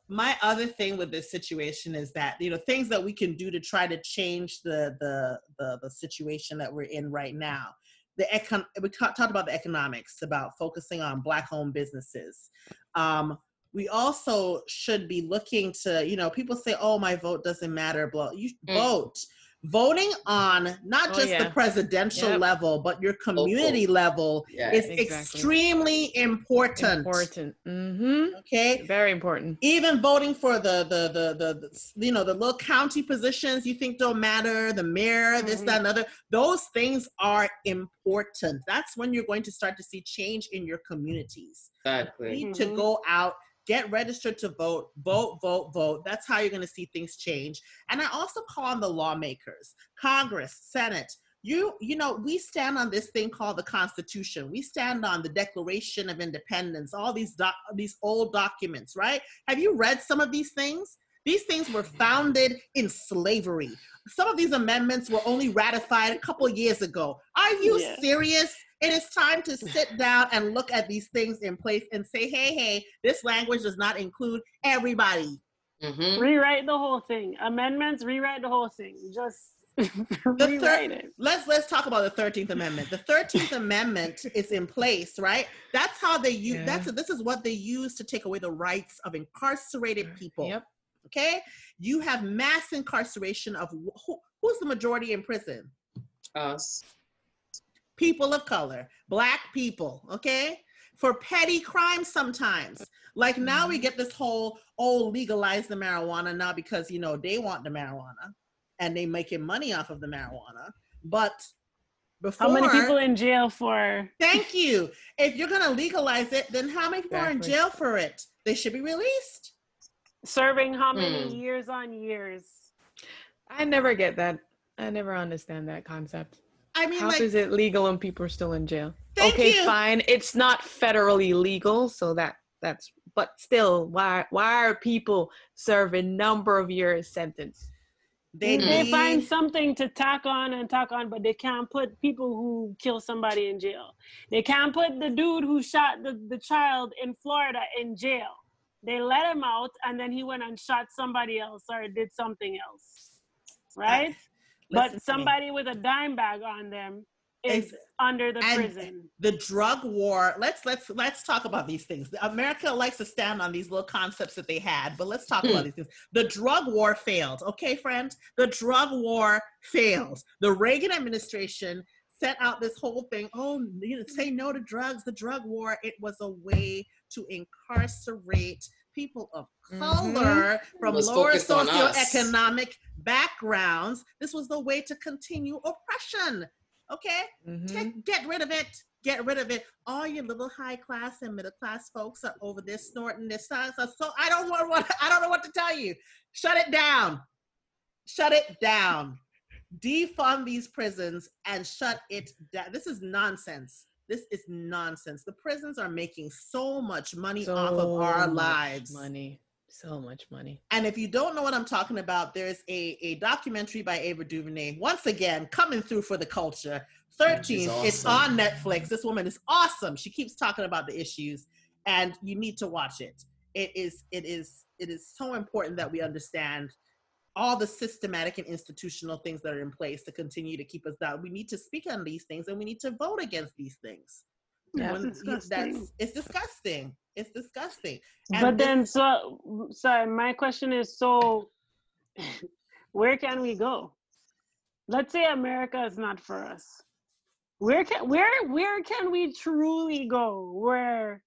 my other thing with this situation is that you know things that we can do to try to change the the the, the situation that we're in right now. The econ we ca- talked about the economics about focusing on black owned businesses. Um, we also should be looking to you know people say oh my vote doesn't matter blah you Mm. vote voting on not Oh, just the presidential Yep. level but your community level Yeah. is Exactly. extremely important. important mm-hmm Okay. very important Even voting for the, the the the the you know the little county positions you think don't matter, the mayor, this, Mhm. that, and other, those things are important. That's when you're going to start to see change in your communities. You Exactly. need to Mhm. go out, get registered to vote, vote, vote, vote. That's how you're going to see things change. And I also call on the lawmakers, Congress, Senate. You, you know, we stand on this thing called the Constitution. We stand on the Declaration of Independence. All these doc, these old documents, right? Have you read some of these things? These things were founded in slavery. Some of these amendments were only ratified a couple years ago. Are you Yeah. serious? It is time to sit down and look at these things in place and say, hey, hey, this language does not include everybody. hmm Rewrite the whole thing. Amendments, rewrite the whole thing. Just <laughs> rewrite it. Let's let's talk about the 13th Amendment. The 13th <laughs> Amendment is in place, right? That's how they use Yeah. that's this is what they use to take away the rights of incarcerated people. yep Okay? You have mass incarceration of who, who's the majority in prison? Us. People of color, black people, okay? For petty crimes sometimes. Like now we get this whole, oh, legalize the marijuana now because, you know, they want the marijuana and they making money off of the marijuana. But before, How many people in jail for thank you. If you're going to legalize it, then how many people are in jail for it? They should be released. serving how many Hmm. years on years? i never get that i never understand that concept I mean, How like, is it legal and people are still in jail? Thank okay, you. fine. It's not federally legal, so that that's but still, why why are people serving number of years sentence? they, mm. They need- find something to tack on and tack on, but they can't put people who kill somebody in jail. They can't put the dude who shot the, the child in Florida in jail. They let him out and then he went and shot somebody else or did something else. Uh, right? Listen to me. but somebody with a dime bag on them is Ex- under the and- prison. the drug war let's let's let's talk about these things america likes to stand on these little concepts that they had but let's talk Hmm. about these things the drug war failed okay friends. the drug war failed the reagan administration set out this whole thing oh you know, say no to drugs the drug war it was a way to incarcerate people of Mhm. color from Was lower focused on us. socioeconomic backgrounds this was the way to continue oppression okay Mhm. Take, get rid of it. Get rid of it. All your little high class and middle class folks are over there snorting this stuff. So, so I don't want what I don't know what to tell you. Shut it down. Shut it down. Defund these prisons and shut it down. This is nonsense. This is nonsense. The prisons are making so much money off of our much lives. Money. So much money. And if you don't know what I'm talking about, there's a, a documentary by Ava DuVernay, once again, coming through for the culture. 13, it's on Netflix. This woman is awesome. She keeps talking about the issues, and you need to watch it. It is, it is, it is so important that we understand all the systematic and institutional things that are in place to continue to keep us down. We need to speak on these things and we need to vote against these things. Yeah, When- it's disgusting. That's, it's disgusting. It's disgusting. And but this- then so sorry my question is so <laughs> where can we go let's say america is not for us where can where where can we truly go where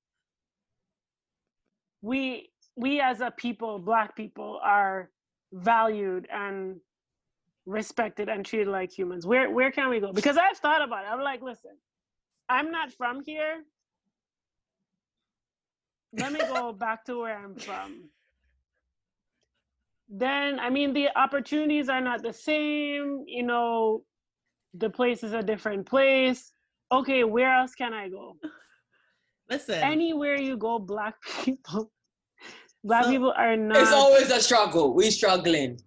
we we as a people black people are valued and respected and treated like humans where where can we go because i've thought about it i'm like listen i'm not from here let me go <laughs> back to where I'm from. Then, I mean, the opportunities are not the same. You know, the place is a different place. Okay, where else can I go? <laughs> listen, Anywhere you go, black <laughs> people, black So- people are not. It's always a struggle. We struggling.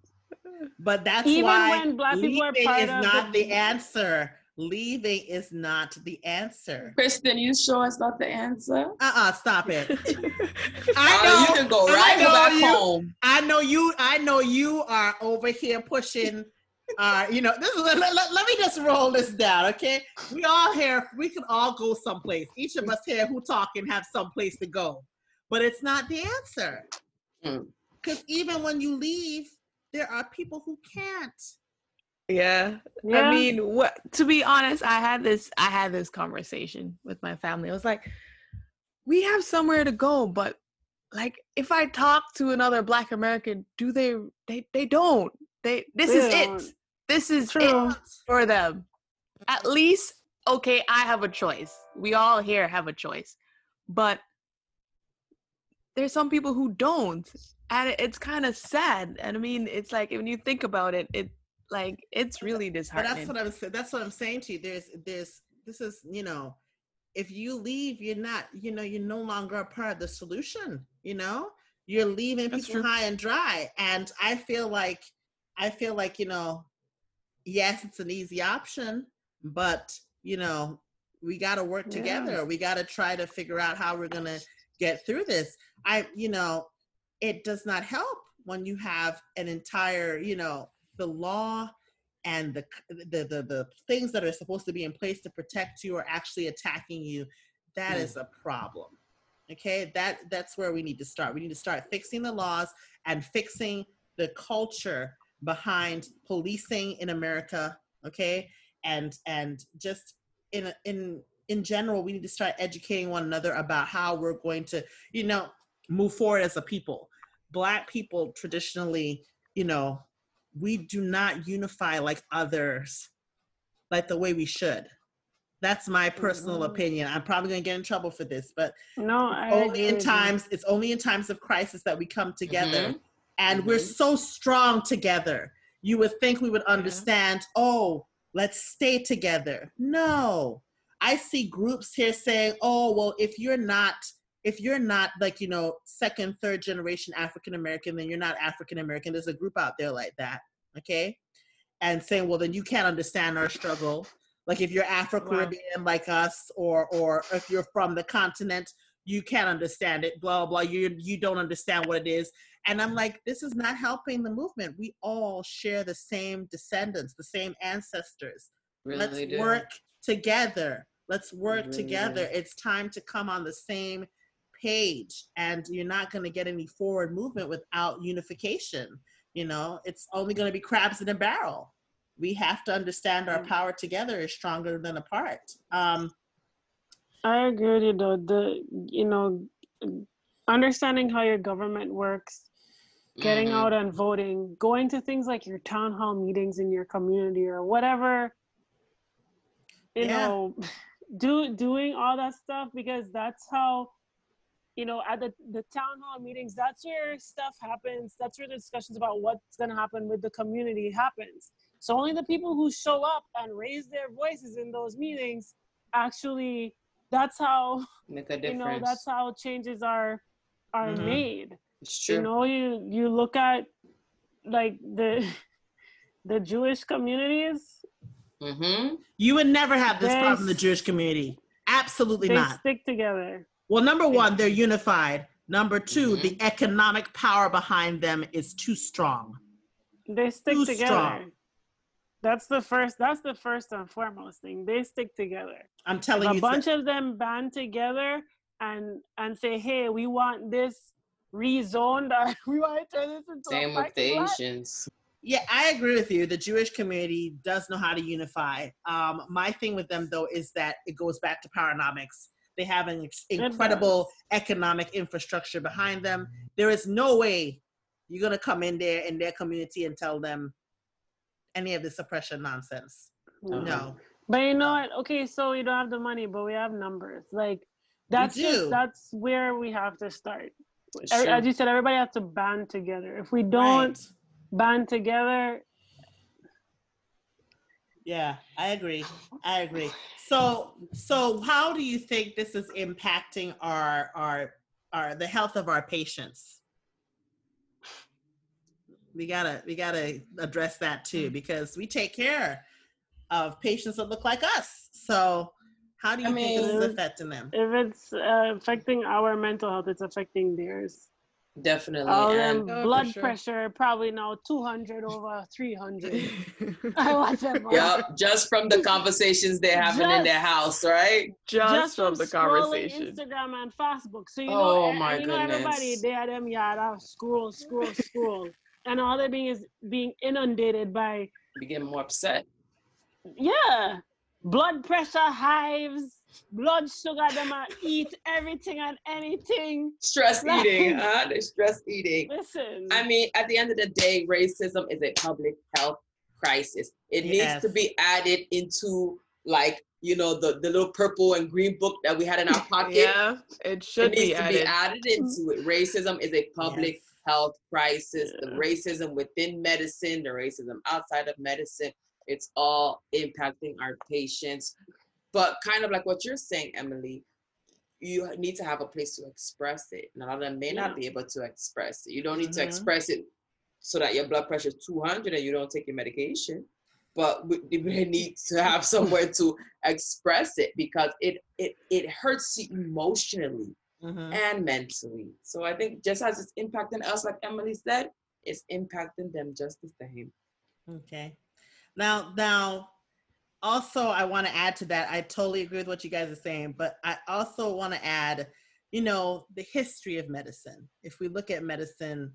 But that's Even why when Black people are leaving part is of not the- the answer. Leaving is not the answer. Kristen, you sure it's not the answer? Uh-uh, stop it. Uh, <laughs> I know. you can go I right know back you- home. I know you. I know you are over here pushing. Uh, you know, this is. Let, let- let me just roll this down, okay? We all here. We can all go someplace. Each of us here who talk and have someplace to go, but it's not the answer. Mm. Because even when you leave, there are people who can't. Yeah. Yeah. I mean, what to be honest, I had this I had this conversation with my family. I was like, we have somewhere to go, but like if I talk to another black American, do they they they don't. They this They is don't. it. This is True. it for them. At least okay, I have a choice. We all here have a choice. But there's some people who don't. And it's kind of sad. And I mean, it's like when you think about it, it like it's really disheartening But that's what I'm saying. That's what I'm saying to you. There's, there's. This is, you know, if you leave, you're not, you know, you're no longer a part of the solution. You know, you're leaving That's people true. high and dry. And I feel like, I feel like, you know, yes, it's an easy option, but you know, we got to work Yeah. together. We got to try to figure out how we're gonna get through this. I, you know, it does not help when you have an entire, you know, the law and the, the the the things that are supposed to be in place to protect you are actually attacking you. That Mm. is a problem. Okay, that that's where we need to start. We need to start fixing the laws and fixing the culture behind policing in America. Okay, and and just in in in general, we need to start educating one another about how we're going to, you know, move forward as a people. Black people traditionally, you know, we do not unify like others, like the way we should. That's my personal Mhm. opinion. I'm probably gonna get in trouble for this, but No, I only in times it's only in times of crisis that we come together Mhm. and we're Mhm. so strong together you would think we would understand oh let's stay together no i see groups here saying oh well if you're not if you're not like you know second third generation african american then you're not african american there's a group out there like that okay? And saying well then you can't understand our struggle. Like if you're afro-caribbean like us or or if you're from the continent you can't understand it blah blah you you don't understand what it is. And i'm like this is not helping the movement. We all share the same descendants the same ancestors. Really let's do. work together let's work really together it's time to come on the same page and you're not going to get any forward movement without unification you know it's only going to be crabs in a barrel we have to understand our Mm. power together is stronger than apart um I agree with you though. The you know, understanding how your government works, getting Mhm. out and voting, going to things like your town hall meetings in your community or whatever. You Yeah. know, <laughs> do doing all that stuff because that's how you know at the the town hall meetings that's where stuff happens that's where the discussions about what's going to happen with the community happens so only the people who show up and raise their voices in those meetings actually that's how Make a <laughs> you know that's how changes are are Mhm. made. It's true. You know, you you look at like the <laughs> the Jewish communities, Mm-hmm. You would never have this problem in the Jewish community. Absolutely not. they not. stick together. Well, number one, they're unified. Number 2 Mhm. the economic power behind them is too strong. They stick Too together. strong. That's the first. That's the first and foremost thing. They stick together. I'm telling If you. a bunch of them band together and and say, "Hey, we want this rezoned. Or <laughs> we want to turn this into Same a with the parking lot." Asians. Yeah, I agree with you. The Jewish community does know how to unify. Um, my thing with them, though, is that it goes back to poweronomics. They have an ex- incredible economic infrastructure behind them. There is no way you're going to come in there in their community and tell them any of this oppression nonsense. Uh-huh. No. But you know what? Okay, so we don't have the money, but we have numbers. Like that's just that's where we have to start. It's Every- true. As you said, everybody has to band together. If we don't Right. Band together, Yeah, I agree. I agree. So, so how do you think this is impacting our our our the health of our patients? We gotta we gotta address that too because we take care of patients that look like us. So, how do you I think this is affecting them? if it's uh, affecting our mental health, it's affecting theirs. Definitely. All and them Oh, for blood sure. pressure probably now 200 over 300. <laughs> I want them all. Yep, just from the conversations they're having in their house, right? Just, from the scrolling conversation. Instagram and Facebook. So you Oh, know, my and you know everybody goodness. they are them yard have scroll, scroll, scroll. and all they're being is being inundated by We get more upset. yeah. Blood pressure hives, blood sugar, them a eat everything and anything. Stress Like- eating, huh? They stress eating. Listen. I mean, at the end of the day, racism is a public health crisis. It needs to be added into like you know the the little purple and green book that we had in our pocket. <laughs> Yeah, it should it needs be to added. be added into it. Racism is a public Yes. health crisis. The racism within medicine, the racism outside of medicine, it's all impacting our patients. But kind of like what you're saying, Emily, you need to have a place to express it. And a lot of them may Yeah. not be able to express it. You don't need to Mhm. express it so that your blood pressure is 200 and you don't take your medication. But we, <laughs> we need to have somewhere to express it because it it it hurts you emotionally Mhm. and mentally. So I think just as it's impacting us, like Emily said, it's impacting them just the same. Okay. Now, now, also, I want to add to that. I totally agree with what you guys are saying, but I also want to add, you know, the history of medicine. If we look at medicine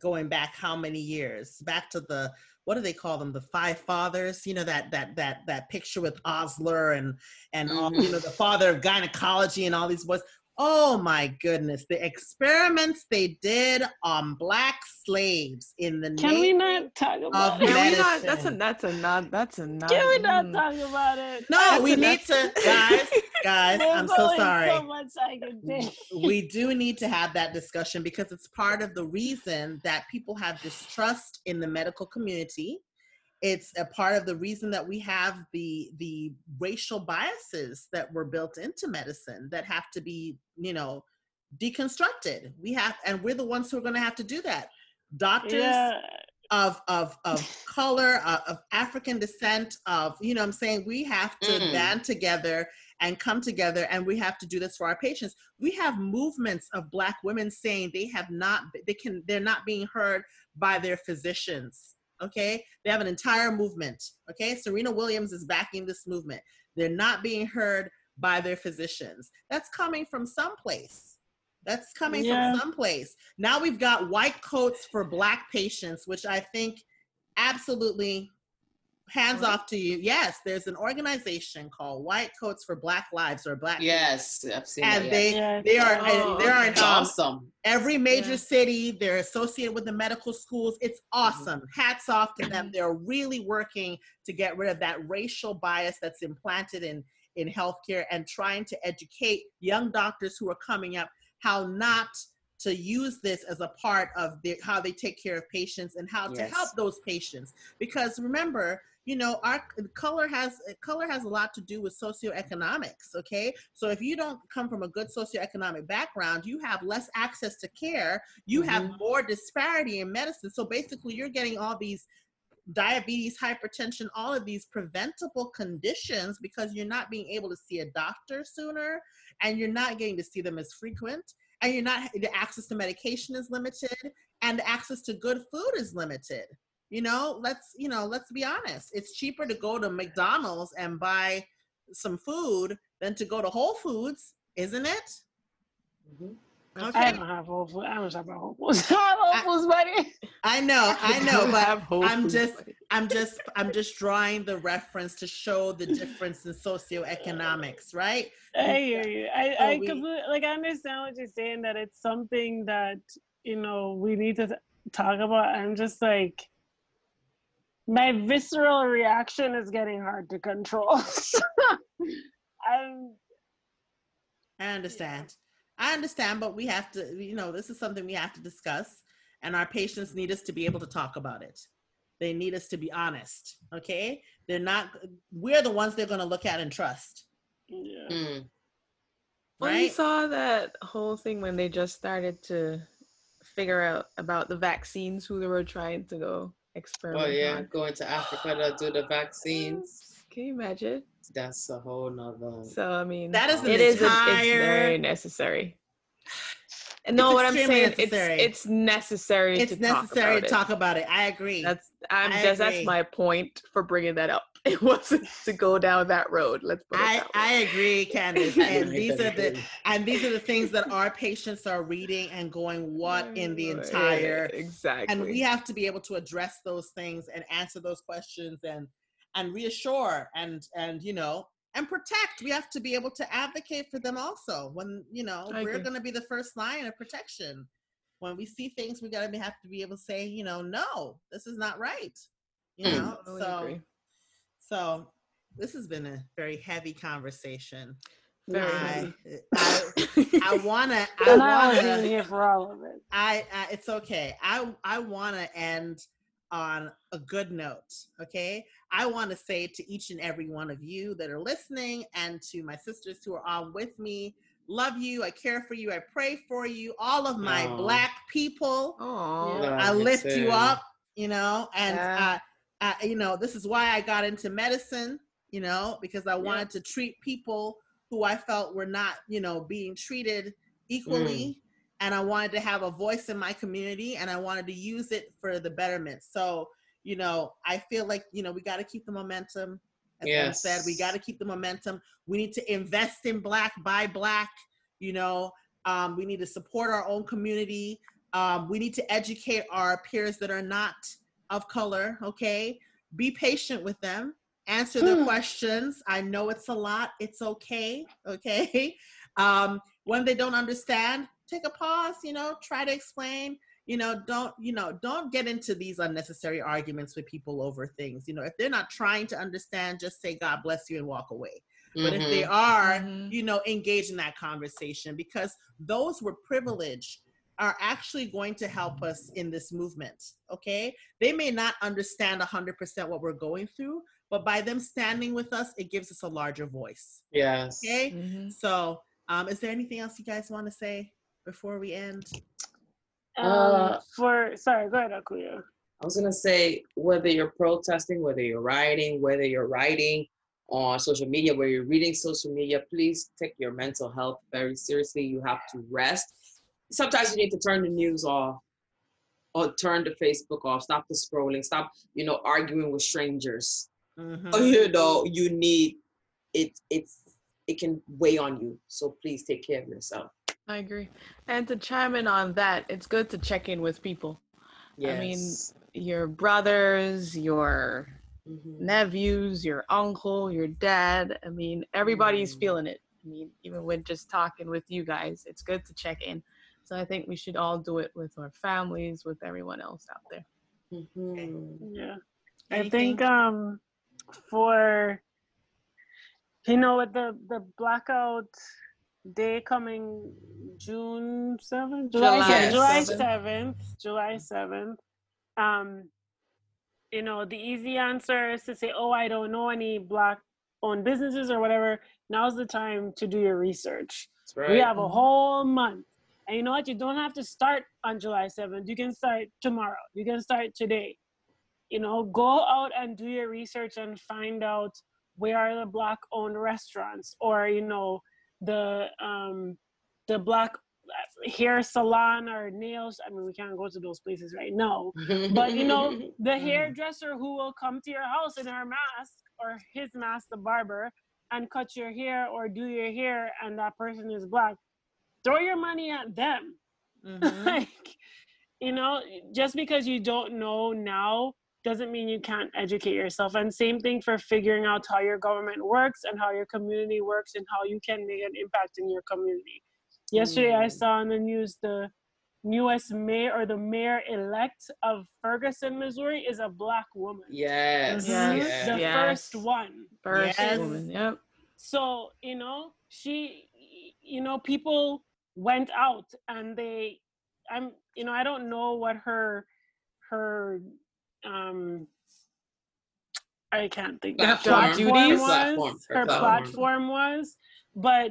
going back how many years? Back to the what do they call them? The five fathers. You know that that that that picture with Osler and and all, you mm-hmm. know the father of gynecology and all these boys. Oh my goodness, the experiments they did on black slaves in the Can we not talk about of it? Can we not? That's a that's a not that's a not. Can we not mm. talk about it? No, we need to, guys, guys. I'm so sorry. So much I can take. We do need to have that discussion because it's part of the reason that people have distrust in the medical community. It's a part of the reason that we have the the racial biases that were built into medicine that have to be, you know, deconstructed. We have, and we're the ones who are going to have to do that. Doctors Yeah. of of of <laughs> color uh, of african descent of you know what i'm saying we have to Mm. band together and come together and we have to do this for our patients we have movements of black women saying they have not they can they're not being heard by their physicians okay? They have an entire movement okay? Serena williams is backing this movement. They're not being heard by their physicians. That's coming from someplace. That's coming Yeah. from someplace. Now we've got white coats for black patients, which I think absolutely hands What? off to you. Yes, there's an organization called White Coats for Black Lives or Black Yes, I've seen and that. they Yeah. they are Oh, they are in It's um, awesome. every major Yeah. city. They're associated with the medical schools. It's awesome. Hats off to them. They're really working to get rid of that racial bias that's implanted in in healthcare and trying to educate young doctors who are coming up how not to use this as a part of their, how they take care of patients and how to help those patients. Because remember, you know, our color has color has a lot to do with socioeconomics. Okay, so if you don't come from a good socioeconomic background, you have less access to care. You have mm-hmm. more disparity in medicine. So basically, you're getting all these diabetes, hypertension, all of these preventable conditions because you're not being able to see a doctor sooner and you're not getting to see them as frequent and you're not the access to medication is limited and the access to good food is limited. You know let's you know let's be honest. It's cheaper to go to mcdonald's and buy some food than to go to whole foods isn't it mm-hmm. I don't have Whole Foods. I don't shop at Whole Foods. I have Whole Foods, buddy. i know <laughs> i know You but have Whole I'm just- buddy. I'm just I'm just drawing the reference to show the difference in socioeconomics, right? I hear you. I, So I we- completely like. I understand what you're saying. That it's something that you know we need to talk about. I'm just like, my visceral reaction is getting hard to control. <laughs> <laughs> I'm I understand. I understand, but we have to, you know, this is something we have to discuss, and our patients need us to be able to talk about it. They need us to be honest, okay? They're not, we're the ones they're going to look at and trust, yeah. Mm. Well, you saw that whole thing when they just started to figure out about the vaccines, who they were trying to go experiment Oh yeah, on. going to Africa to do the vaccines. Can you imagine? That's a whole nother. So I mean, That is an it is a- it's very necessary. And no, what I'm saying, necessary. it's it's necessary. It's to necessary about to talk about it. I agree. That's I'm I just agree. that's my point for bringing that up. <laughs> It wasn't to go down that road. Let's put it I, that. I agree, <laughs> Candice. And these are the and these are the things that our patients are reading and going, what in the Yeah, entire exactly. and we have to be able to address those things and answer those questions and and reassure and and you know and protect we have to be able to advocate for them also when you know I we're going to be the first line of protection when we see things we got to have to be able to say you know no this is not right you Mm. know Totally so agree. so this has been a very heavy conversation Very I. I, I <laughs> wanna i And I wasn't wanna even here for all of it. I, I it's okay. I I want to end on a good note. Okay, I want to say to each and every one of you that are listening, and to my sisters who are on with me, love you. I care for you. I pray for you. All of my Aw. black people. Oh, Yeah. I me lift you up. You know, and Yeah. uh, uh, you know this is why I got into medicine. You know, because I wanted to treat people who I felt were not, you know, being treated equally. And I wanted to have a voice in my community and I wanted to use it for the betterment. So, you know, I feel like, you know, we got to keep the momentum. As I said, we got to keep the momentum. We need to invest in Black, buy Black, you know, um, we need to support our own community. Um, we need to educate our peers that are not of color, okay? Be patient with them, answer their questions. I know it's a lot, it's okay, okay? <laughs> Um, when they don't understand, take a pause, you know, try to explain. You know, don't, you know, don't get into these unnecessary arguments with people over things. You know, if they're not trying to understand, just say God bless you and walk away. But if they Mhm. are, Mhm. you know, engage in that conversation because those with privileged are actually going to help us in this movement. Okay. They may not understand 100% what we're going through, but by them standing with us, it gives us a larger voice. Yes. Okay. Mhm. So, um, is there anything else you guys want to say before we end? Um, Uh, for sorry, go ahead, Akuya. I was gonna say whether you're protesting, whether you're rioting, whether you're writing on social media, where you're reading social media, please take your mental health very seriously. You have to rest. Sometimes you need to turn the news off or turn the Facebook off. Stop the scrolling. Stop, you know, arguing with strangers. Mhm. Oh, you know, you need it. It's it can weigh on you. So please take care of yourself. I agree. And to chime in on that, it's good to check in with people. Yes. I mean, your brothers, your Mhm. nephews, your uncle, your dad. I mean, everybody's Mm. feeling it. I mean, even with just talking with you guys, it's good to check in. So I think we should all do it with our families, with everyone else out there. Mhm. Yeah. I think um for you know with the the blackout day coming June 7th, July, July yeah, July 7th. 7th, July 7th. Um, you know, the easy answer is to say, oh, I don't know any black owned businesses or whatever. Now's the time to do your research. That's right. We have a whole month. And you know what? You don't have to start on July 7th. You can start tomorrow. You can start today. You know, go out and do your research and find out where are the black owned restaurants or, you know, the um the black hair salon or nails. I mean, we can't go to those places right now. <laughs> But you know, the hairdresser who will come to your house in her mask or his mask, the barber, and cut your hair or do your hair, and that person is black. Throw your money at them. <laughs> Mhm. like, you know, just because you don't know now doesn't mean you can't educate yourself. And same thing for figuring out how your government works and how your community works and how you can make an impact in your community. Yesterday, I Mm. saw on the news the newest mayor or the mayor elect of Ferguson, Missouri, is a black woman. yes. Mhm. yes. The Yes. first one. First Yes. woman. Yep. So, you know, she, you know, people went out and they, I'm, you know, I don't know what her, her, um, I can't think. Platform. Job duties? was, Platform. Her her platform. platform was, but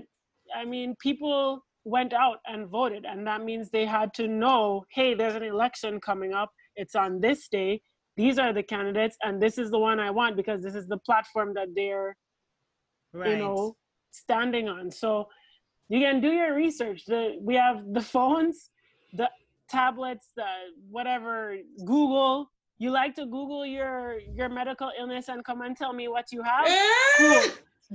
I mean, people went out and voted, and that means they had to know, hey, there's an election coming up. It's on this day. These are the candidates, and this is the one I want because this is the platform that they're Right. you know standing on so you can do your research the we have the phones the tablets the whatever google you like to google your your medical illness and come and tell me what you have eh? cool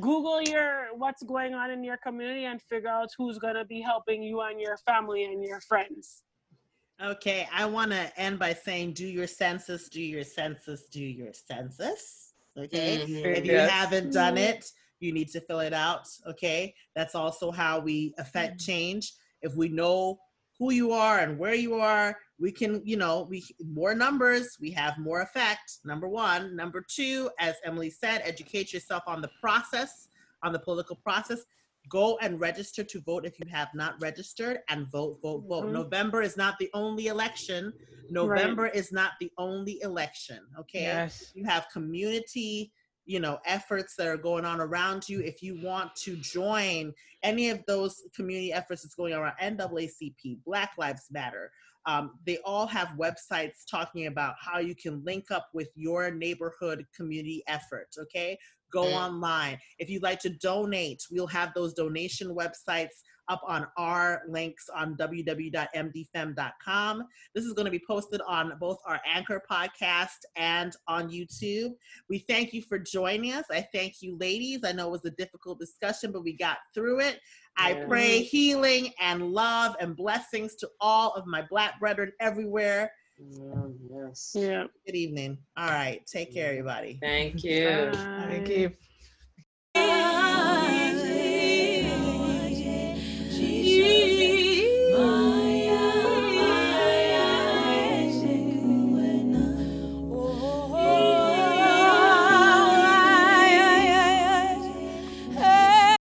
google your what's going on in your community and figure out who's going to be helping you and your family and your friends Okay, I want to end by saying do your census, do your census, do your census. Okay. Mhm. If you Yes. haven't done mm-hmm. it, you need to fill it out. Okay. That's also how we affect mm. change. If we know who you are and where you are, we can, you know, we more numbers, we have more effect. Number one. Number two, as Emily said, educate yourself on the process, on the political process. Go and register to vote if you have not registered and vote, vote, vote. Mhm. November is not the only election. November is not the only election. Okay Yes. you have community you know efforts that are going on around you if you want to join any of those community efforts that's going on around naacp black lives matter um, they all have websites talking about how you can link up with your neighborhood community efforts okay go Mm. online if you'd like to donate we'll have those donation websites up on our links on www.mdfem.com this is going to be posted on both our Anchor podcast and on YouTube. We thank you for joining us. I thank you, ladies. I know it was a difficult discussion, but we got through it. I Yeah. pray healing and love and blessings to all of my Black brethren everywhere. Yeah, yes. yeah Good evening. All right. Take care, everybody. Thank you. Bye. Thank you.